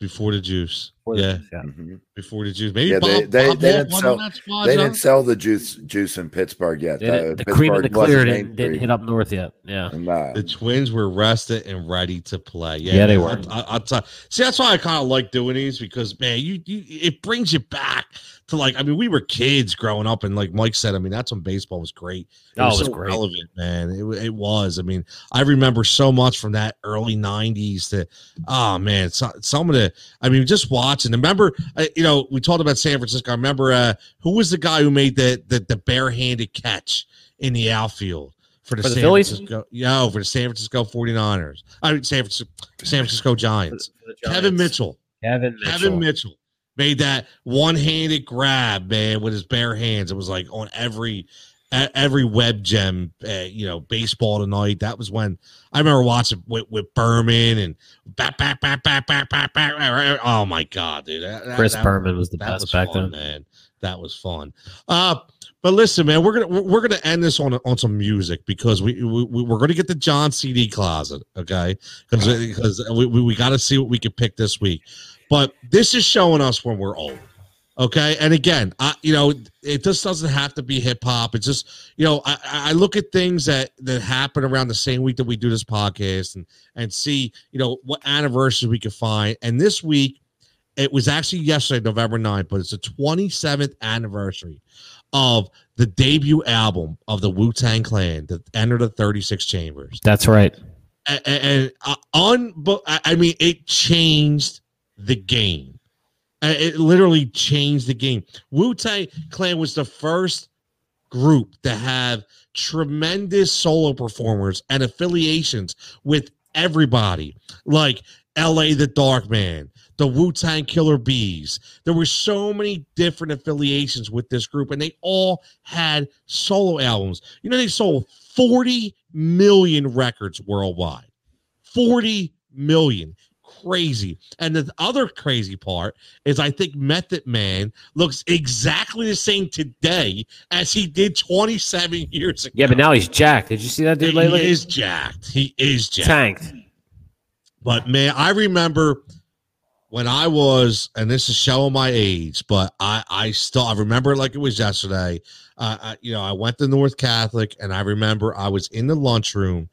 before the juice. Before the yeah, juice, yeah. Mhm. before the juice. Maybe Yeah, Bob, they- they- Bob they didn't sell- squad, They John? didn't sell the juice juice in Pittsburgh yet. They didn't- Uh, the cream and the Pittsburgh clear didn't, didn't hit up north yet. Yeah. Nah. The Twins were rested and ready to play. Yeah, Yeah, they were. I, I, I'll see, that's why I kind of like doing these because man, you, you it brings you back to like. I mean, we were kids growing up, and like Mike said, I mean, that's when baseball was great. It Oh, was, it was so great. relevant, man. It, it was. I mean, I remember so much from that early '90s. To oh man, so, some of the. I mean, just watching. Remember, uh, you know, we talked about San Francisco. I remember uh, who was the guy who made the the, the barehanded catch in the outfield for the, For the San Phillies? Francisco. Yeah, for the San Francisco 49ers. I mean, San Francisco, San Francisco Giants. For the Kevin Giants. Mitchell. Kevin Mitchell. Kevin Mitchell made that one-handed grab, man, with his bare hands. It was like on every every web gem, uh, you know, baseball tonight. That was when I remember watching with, with Berman and back, back, back, back, back, back, back. Oh my god, dude! That- Chris that- Berman was the best was back fun, then. man. That was fun. Uh, but listen, man, we're gonna we're- gonna end this on on some music because we, we we- we're gonna get the John CD closet, okay? Because because we, we, we got to see what we can pick this week. But this is showing us when we're old, okay? And again, I you know it just doesn't have to be hip hop. It's just you know I, I look at things that that happen around the same week that we do this podcast and and see you know what anniversaries we can find. And this week it was actually yesterday, November 9th, but it's the 27th anniversary of the debut album of the Wu Tang Clan that entered the 36 chambers. That's right. And, and uh, on, I mean, it changed the game. Uh, It literally changed the game. Wu Tang Clan was the first group to have tremendous solo performers and affiliations with everybody, like LA the Dark Man, the Wu Tang Killer Bees. There were so many different affiliations with this group, and they all had solo albums. You know, they sold 40 million records worldwide. 40 million. Crazy. And the other crazy part is I think Method Man looks exactly the same today as he did 27 years ago. Yeah, but now he's jacked. Did you see that dude lately? He is jacked. He is jacked. tanked. But man, I remember when I was, and this is showing my age, but I I still I remember it like it was yesterday. Uh, I, you know, I went to North Catholic, and I remember I was in the lunchroom,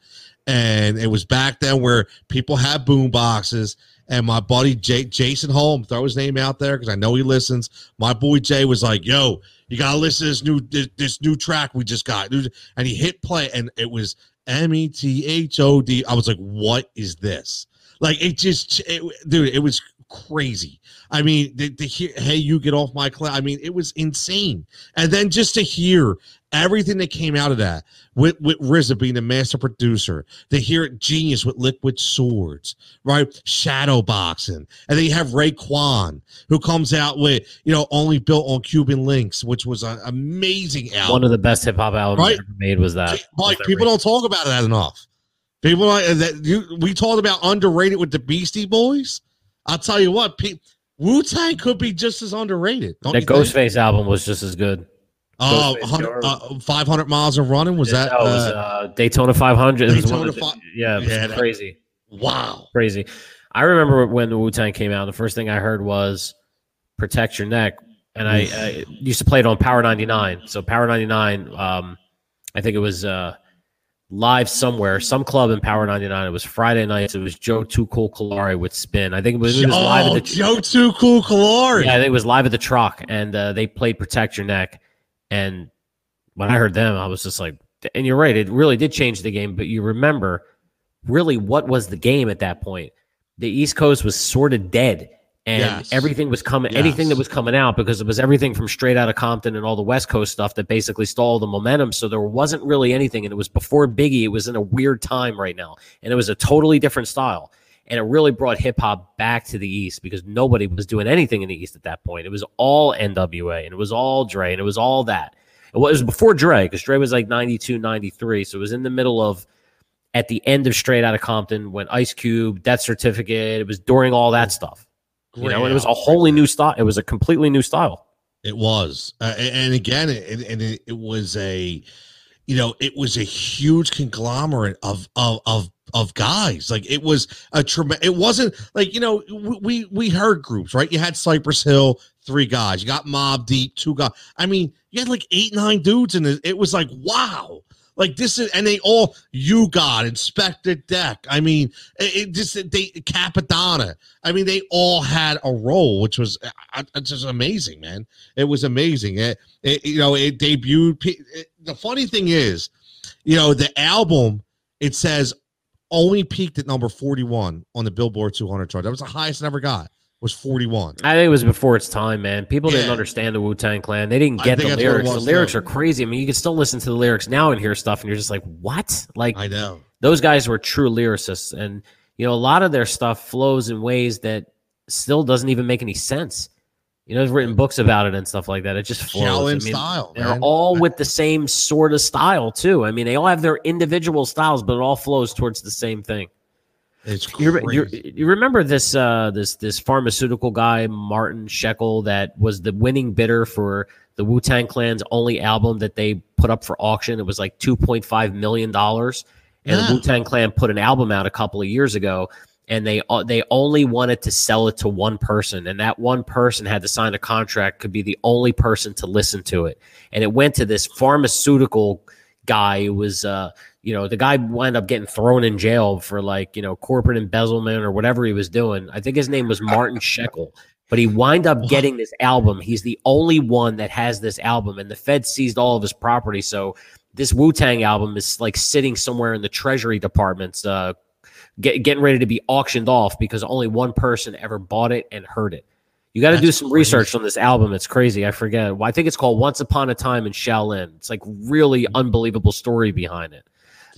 and it was back then where people had boom boxes. And my buddy Jay, Jason Holm, throw his name out there because I know he listens. My boy Jay was like, "Yo, you gotta listen to this new this, this new track we just got," and he hit play, and it was M E T H O D. I was like, "What is this?" Like it just, it, dude, it was crazy. I mean, the, the hey, you get off my cloud. I mean, it was insane. And then just to hear everything that came out of that with with RZA being the master producer, to hear Genius with Liquid Swords, right? Shadow boxing, and then you have Raekwon who comes out with you know only built on Cuban links, which was an amazing album. One of the best hip hop albums Right. ever made was that. Like was that people don't talk about that enough. People like uh, that. You, we talked about underrated with the Beastie Boys. I'll tell you what, Wu Tang could be just as underrated. Don't That? Ghostface album was just as good. Oh, Ghostface 100 Killer. uh, 500 miles of running was that? No, it was uh, uh, Daytona 500. It was one of the- fi- yeah, it was Yeah, that- crazy, wow. crazy. I remember when the Wu Tang came out. The first thing I heard was "Protect Your Neck," and I, I used to play it on Power 99. So Power 99, um, I think it was uh, live somewhere, some club in Power 99. It was Friday nights. It was Joe Too Cool Kalari with Spin. I think it was, it was live oh, at the Joe Too Cool Kalari. Yeah, I think it was live at the Truck, and uh, they played "Protect Your Neck." And when I heard them, I was just like, "And you're right, it really did change the game." But you remember, really, what was the game at that point? The East Coast was sort of dead, and Yes. everything was coming. Anything that was coming out because it was everything from straight out of Compton and all the West Coast stuff that basically stole the momentum. So there wasn't really anything, and it was before Biggie. It was in a weird time right now, and it was a totally different style and it really brought hip hop back to the East because nobody was doing anything in the East at that point. It was all NWA and it was all Dre and it was all that. It was before Dre because Dre was like 92, 93. So it was in the middle of, at the end of Straight Outta Compton when Ice Cube, Death Certificate, it was during all that stuff. You know, it was a wholly new style. It was a completely new style. It was, uh, and again, it, and it, it was a, you know, it was a huge conglomerate of of of of guys. Like it was a tremendous. It wasn't like you know we we heard groups right. You had Cypress Hill, three guys. You got Mobb Deep, two guys. I mean, you had like eight nine dudes, and it was like wow. Like this is, and they all you got Inspectah Deck. I mean, it, it just they Cappadonna. I mean, they all had a role, which was uh, uh, just amazing, man. It was amazing. It, it you know, it debuted. It, the funny thing is, you know, the album it says only peaked at number forty-one on the Billboard 200 chart. That was the highest it ever got. Was forty-one. I think it was before its time, man. People didn't understand the Wu Tang Clan. They didn't get the lyrics. The lyrics are crazy. I mean, you can still listen to the lyrics now and hear stuff, and you're just like, what? Like, I know. those guys were true lyricists and you know a lot of their stuff flows in ways that still doesn't even make any sense you know they've written books about it and stuff like that it just flows Shaolin I mean, style. they're man. all with the same sort of style too i mean they all have their individual styles but it all flows towards the same thing It's you, you, remember this uh this this pharmaceutical guy martin shekel that was the winning bidder for the wu-tang clan's only album that they put up for auction? It was like 2.5 million dollars. And Yeah. the wu-tang clan put an album out a couple of years ago and they uh, they only wanted to sell it to one person. And that one person had to sign a contract could be the only person to listen to it. And it went to this pharmaceutical guy who was uh you know the guy wound up getting thrown in jail for like you know corporate embezzlement or whatever he was doing i think his name was martin shekel but he wind up getting this album he's the only one that has this album and the fed seized all of his property so this wu-tang album is like sitting somewhere in the treasury departments uh get, getting ready to be auctioned off because only one person ever bought it and heard it you got to do some crazy. research on this album. It's crazy. I forget. Well, I think it's called Once Upon a Time in Shaolin. It's like really unbelievable story behind it.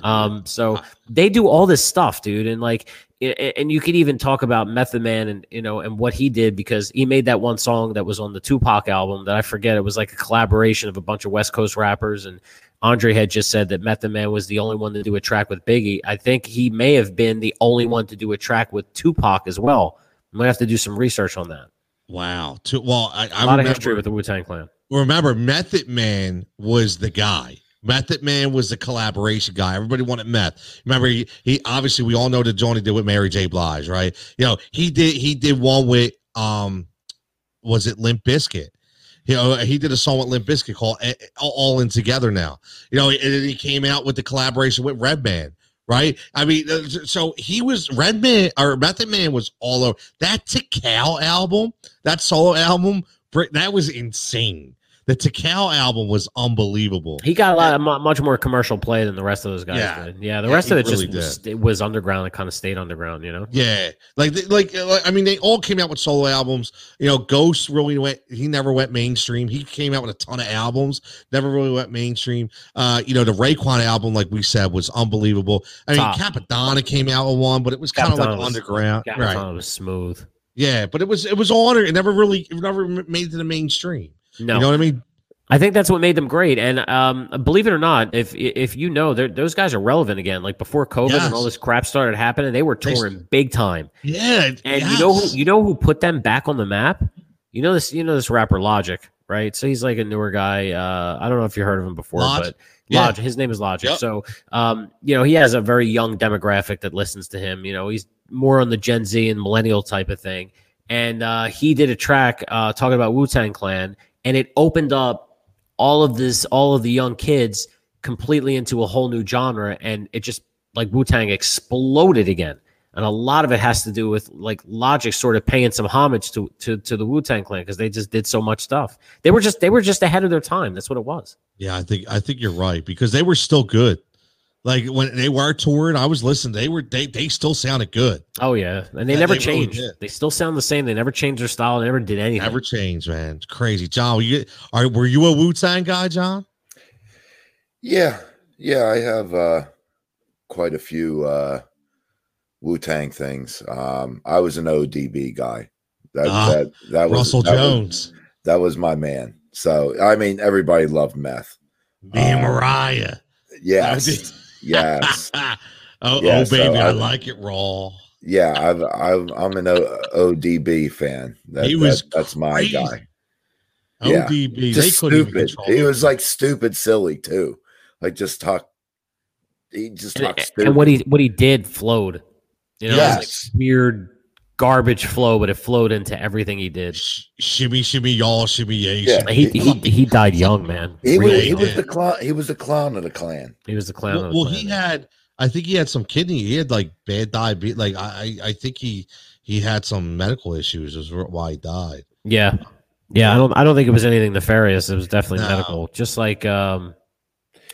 Um, so they do all this stuff, dude, and like, i- i- and you could even talk about Method Man and you know and what he did because he made that one song that was on the Tupac album that I forget. It was like a collaboration of a bunch of West Coast rappers, and Andre had just said that Method Man was the only one to do a track with Biggie. I think he may have been the only one to do a track with Tupac as well. I'm gonna have to do some research on that. wow. To, well, I, I A lot remember, of history with the Wu Tang Clan. remember Method Man was the guy. Method Man was the collaboration guy. Everybody wanted meth. Remember, he, he obviously we all know that Johnny did with Mary J. Blige, right? You know, he did he did one with um was it Limp Bizkit? You know, he did a song with Limp Bizkit called All In Together Now. You know, and he came out with the collaboration with Redman, right? I mean, uh, so he was Redman or Method Man was all over that Tical album, that solo album. That was insane. The Tical album was unbelievable. He got a lot, of much more commercial play than the rest of those guys Yeah. did. Yeah, the Yeah, rest of it just was, it was underground. It kind of stayed underground, you know. Yeah, like like uh, like I mean, they all came out with solo albums. You know, Ghost really went. He never went mainstream. He came out with a ton of albums. Never really went mainstream. Uh, you know, the Raekwon album, like we said, was unbelievable. I mean, Top. Cappadonna came out with one, but it was kind of like was- underground, Yeah, right? it was smooth. Yeah, but it was it was on it. It never really it never made it to the mainstream. No, You know what I mean? I think that's what made them great. And um, believe it or not, if if you know, those guys are relevant again. Like before COVID and all this crap started happening, they were They- touring big time. Yeah, And you know who you know who put them back on the map? You know this you know this rapper Logic, right? So he's like a newer guy. Uh, I don't know if you heard of him before, but Yeah. Logic, his name is Logic. Yep. So um, you know, he has a very young demographic that listens to him. You know, he's more on the Gen Z and millennial type of thing. And uh, he did a track uh, talking about Wu Tang Clan, and it opened up all of this, all of the young kids completely into a whole new genre, and it just like Wu Tang exploded again. And a lot of it has to do with like Logic sort of paying some homage to to, to the Wu Tang Clan because they just did so much stuff. They were just they were just ahead of their time. That's what it was. Yeah, I think I think you're right because they were still good. Like when they were touring, I was listening. They were they they still sounded good. Oh yeah, and they Yeah, never they changed. did. they still sound the same. They never changed their style. They never did anything. Never changed, man. It's crazy. John, you are were you a Wu Tang guy, John? Yeah, yeah, I have uh, quite a few uh, Wu Tang things. Um, I was an ODB guy. That Ah, that that was Russell that was- Jones, that was my man. So I mean, everybody loved meth. me and uh, Mariah. Yes, yes, oh, Yeah, oh, so baby, I I- like it raw. yeah. I've, I've I'm an o- ODB fan. That, He was that- that's my crazy. guy. Yeah. ODB, they Just couldn't stupid. He was like stupid, silly too. Like just talk. He just and, talked and stupid. what he what he did flowed. You know, Yes. like weird garbage flow, but it flowed into everything he did. Sh- shimmy, shimmy, y'all, shimmy, yay. Yeah. shimmy. He he, he died young, man. he was, Really he was the clown. He was the clown of the clan. He was the clown. Well, of the well, clan, he man. had. I think he had some kidney. He had like bad diabetes. Like I, I I think he he had some medical issues. Is why he died. Yeah. Yeah, I don't I don't think it was anything nefarious. It was definitely No. medical. Just like um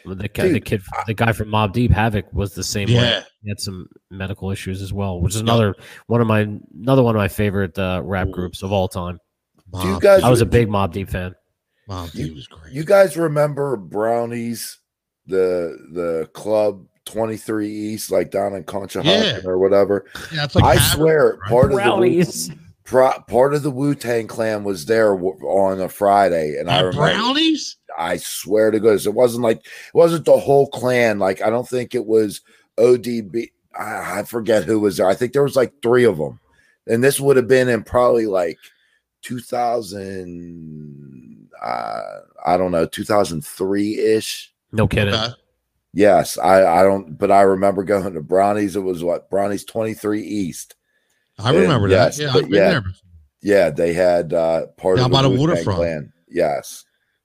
the guy, the Dude, kid the guy from Mobb Deep Havoc was the same way. Yeah. He had some medical issues as well, which is another one of my another one of my favorite uh, rap Ooh. groups of all time. Do you guys? I was a big Mobb Deep fan. Mom, You- he was great. You guys remember Brownies, the the club twenty three East, like down in Conshohocken Yeah. or whatever? yeah, like I Havoc, swear, right? part of the Wu- Brownies. pro- part of the Wu Tang Clan was there on a Friday, and I remember. brownies. I swear to goodness, it wasn't like it wasn't the whole clan. Like I don't think it was ODB. I, I forget who was there. I think there was like three of them, and this would have been in probably like 2000. Uh, I don't know, 2003 ish. No kidding. Okay. Yes, I I don't, but I remember going to Brownies. It was what Brownies 23 East. I remember And yes, that. Yeah, I've been yeah. there. Yeah, they had uh part Down of by the the Wu-Tang waterfront. Clan. Yes.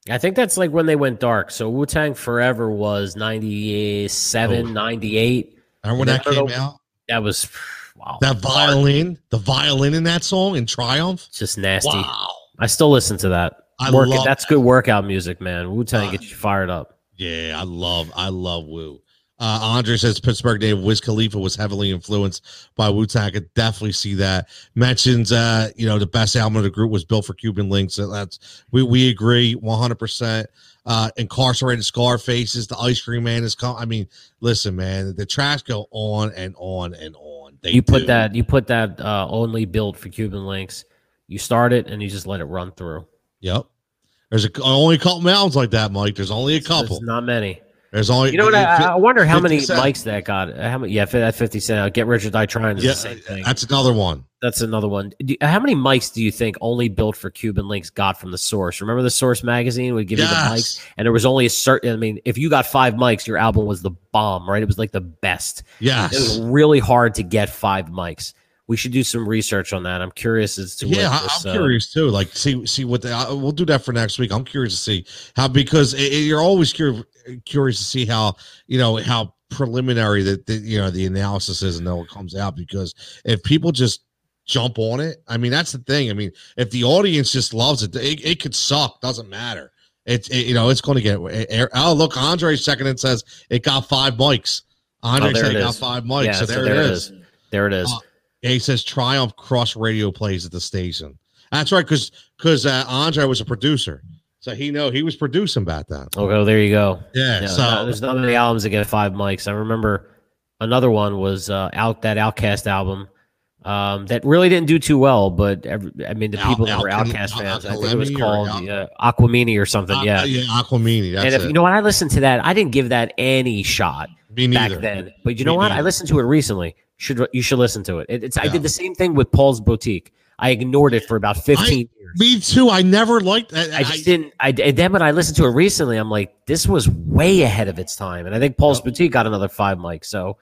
I think that's like when they went dark. So Wu Tang Forever was 97, Oh. 98. Remember when Yeah, that came know. out? That was wow. That violin, the violin in that song in Triumph. It's just nasty. Wow. I still listen to that. I Work, love that's good workout music, man. Wu Tang Uh, gets you fired up. Yeah, I love, I love Wu. Uh, Andre says Pittsburgh native Wiz Khalifa was heavily influenced by Wu Tang. I could definitely see that. Mentions, uh, you know, the best album of the group was built for Cuban Linx. So that's we we agree one hundred percent. Uh, incarcerated Scarfaces, the Ice Cream Man is come. I mean, listen, man, the tracks go on and on and on. They You put do. that you put that uh, only built for Cuban Linx. You start it and you just let it run through. Yep. There's a, only a couple mountains like that, Mike. There's only a couple. There's not many. There's only You know what? I, I wonder how many Cent. mics that got. Uh, how many? Yeah, that fifty cent. out. Get Rich or Die Trying yeah, the same thing. that's another one. That's another one. Do, how many mics do you think only built for Cuban Linx got from the source? Remember the source magazine would give you the mics, and there was only a certain. I mean, if you got five mics, your album was the bomb, right? It was like the best. Yeah. It was really hard to get five mics. We should do some research on that. I'm curious as to Yeah, what this, I'm uh, curious too. Like, see, see what the, uh, we'll do that for next week. I'm curious to see how because it, it- you're always curious, curious to see how you know how preliminary that the, you know the analysis is and then it comes out. Because if people just jump on it, I mean that's the thing. I mean, if the audience just loves it, it, it could suck. Doesn't matter. It's it, you know it's going to get. It, oh look, Andre second and says it got five mics. Andre Oh, said it got five mics, Yeah, so there, it is. There it is. Uh, Yeah, he says Triumph Cross Radio plays at the station. That's right, because because uh, Andre was a producer, so he know he was producing back then. Okay, there you go. Yeah, Yeah, so no, there's not many albums that get five mics. I remember another one was uh, out that OutKast album um, that really didn't do too well. But every, I mean, the Al- people that were Alchemy- OutKast Al- fans, I think it was called Al- uh, Aquemini or something. Uh, yeah. yeah, Aquemini. That's and if it. you know what, I listened to that. I didn't give that any shot back then. But you know what? I listened to it recently. Should you should listen to it? it it's I did the same thing with Paul's Boutique. I ignored it for about 15 years. Me too. I never liked. I, I just didn't. I and then when I listened to it recently, I'm like, this was way ahead of its time. And I think Paul's Boutique got another five mics. So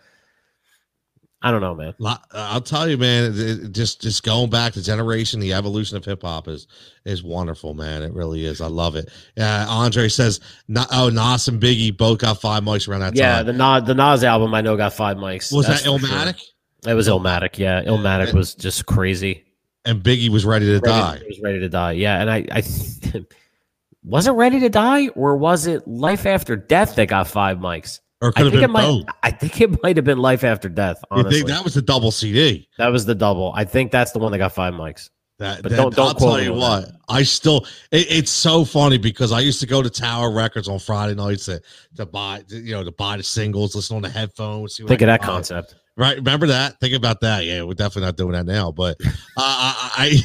I don't know, man. Uh, I'll tell you, man. it- it just just going back to generation, the evolution of hip hop is is wonderful, man. It really is. I love it. Yeah, Andre says, "No- "Oh, Nas and Biggie both got five mics around that Yeah, time." Yeah, the Nas, the Nas album I know got five mics. was That's that for sure. Illmatic? It was Illmatic. Yeah, Illmatic and- was just crazy. And Biggie was ready to Ready- die. He was ready to die. Yeah, and I, I was it ready to die or was it Life After Death that got five mics? Or I have think it been might. both. I think it might have been Life After Death. You Honestly, think that was the double CD? that was the double. I think that's the one that got five mics. That, But that- don't- don't I'll tell you what. I still. It, it's so funny because I used to go to Tower Records on Friday nights to, to buy, to, you know, to buy the singles, listen on the headphones. See what Think of that buy. concept. Right. Remember that? Think about that. Yeah, we're definitely not doing that now. But uh, I,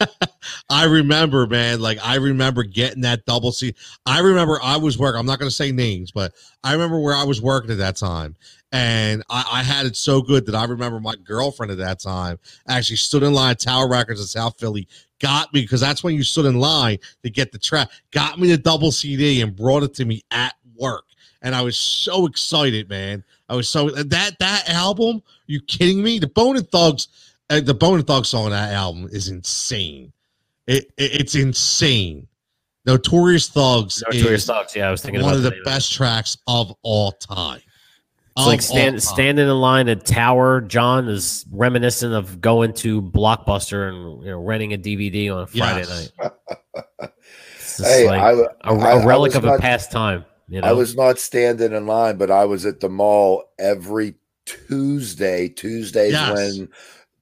I, I remember, man. Like I remember getting that double C. I remember I was working. I'm not going to say names, but I remember where I was working at that time, and I, I had it so good that I remember my girlfriend at that time actually stood in line at Tower Records in South Philly. Got me because that's when you stood in line to get the track. Got me the double CD and brought it to me at work, and I was so excited, man. I was so that that album. You kidding me? The Bone and Thugs, uh, the Bone and Thugs song on that album is insane. It, it it's insane. Notorious Thugs Notorious is Thugs. Yeah, I was thinking one about of the name it. best tracks of all time. It's Of like stand, time. standing in line at Tower. John is reminiscent of going to Blockbuster and you know renting a DVD on a Friday Yes. night. It's Hey, like I, a, I- a I relic was of a past time. You know, I was not standing in line, but I was at the mall every Tuesday. Tuesdays Yes. when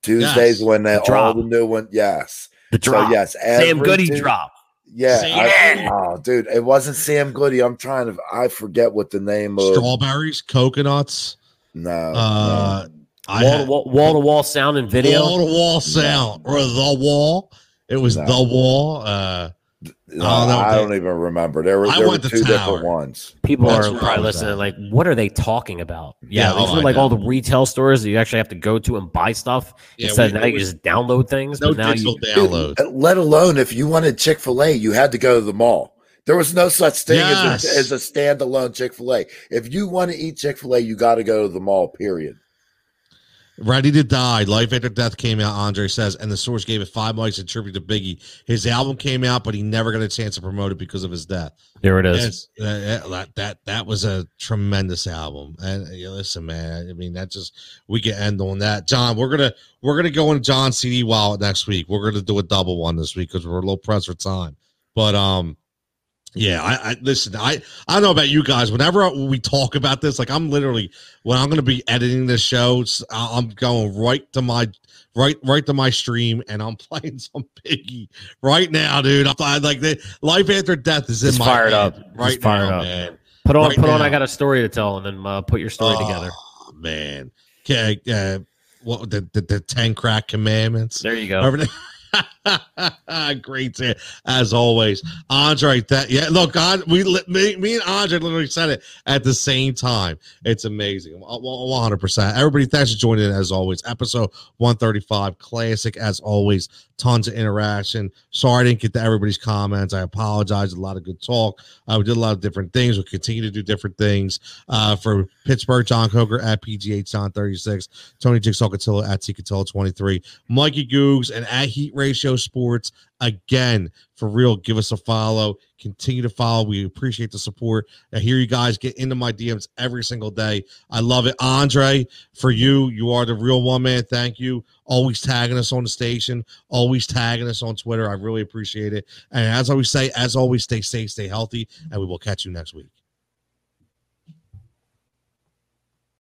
Tuesdays Yes. when they, The all the new one. Yes. The drop. So yes, Sam Goody Tu- drop. Yeah. I- oh, dude, it wasn't Sam Goody. I'm trying to. I forget what the name of. strawberries, coconuts. No. Uh, I wall to wall wall to wall sound and video. wall to wall sound or the wall. It was No. the wall. Uh, no, oh, uh, no, I don't even remember. There were there were went to two different ones. People That's are probably listening, at. like, what are they talking about? Yeah, Yeah, these oh, were like all the retail stores that you actually have to go to and buy stuff. Yeah, Instead, we- now you just download things. no but now digital you, download. Dude, let alone if you wanted Chick Fil A, you had to go to the mall. There was no such thing Yes. as, a, as a standalone Chick Fil A. If you want to eat Chick Fil A, you got to go to the mall. Period. Ready to Die, Life After Death came out, Andre says, and the source gave it five mics in tribute to Biggie. His album came out, but he never got a chance to promote it because of his death. there it is. Yes, that, that that was a tremendous album. And uh, yeah, listen, man, I mean, that just we can end on that. John, we're gonna we're gonna go in John CD wallet next week. We're gonna do a double one this week because we're a little pressed for time. But um, yeah, I, I listen. I I don't know about you guys. Whenever we talk about this, like I'm literally when I'm going to be editing this show, I'm going right to my right right to my stream, and I'm playing some Biggie right now, dude. I'm like the life after death is in He's my fired head up. He's right fired now, up. man. Put on, right put on. I got a story to tell, and then uh, put your story together. Oh, man. Okay, uh, what the, the the ten crack commandments? There you go. Great, to- as always, Andre. That yeah, look, on we me, me and Andre literally said it at the same time. It's amazing, one hundred percent. Everybody, thanks for joining in as always. Episode one thirty five, classic as always. Tons of interaction. Sorry I didn't get to everybody's comments. I apologize. A lot of good talk. Uh, we did a lot of different things. We'll continue to do different things. Uh, for Pittsburgh, John Coker at PGH John thirty six, Tony Jigsaw Cotillo at T Cotillo twenty three, Mikey Googs and at Heat Radio. Ratio Sports. Again, for real, give us a follow. Continue to follow. We appreciate the support. I hear you guys get into my DMs every single day. I love it. Andre, for you, you are the real one, man. Thank you. Always tagging us on the station, always tagging us on Twitter. I really appreciate it. And as always say, as always, stay safe, stay healthy, and we will catch you next week.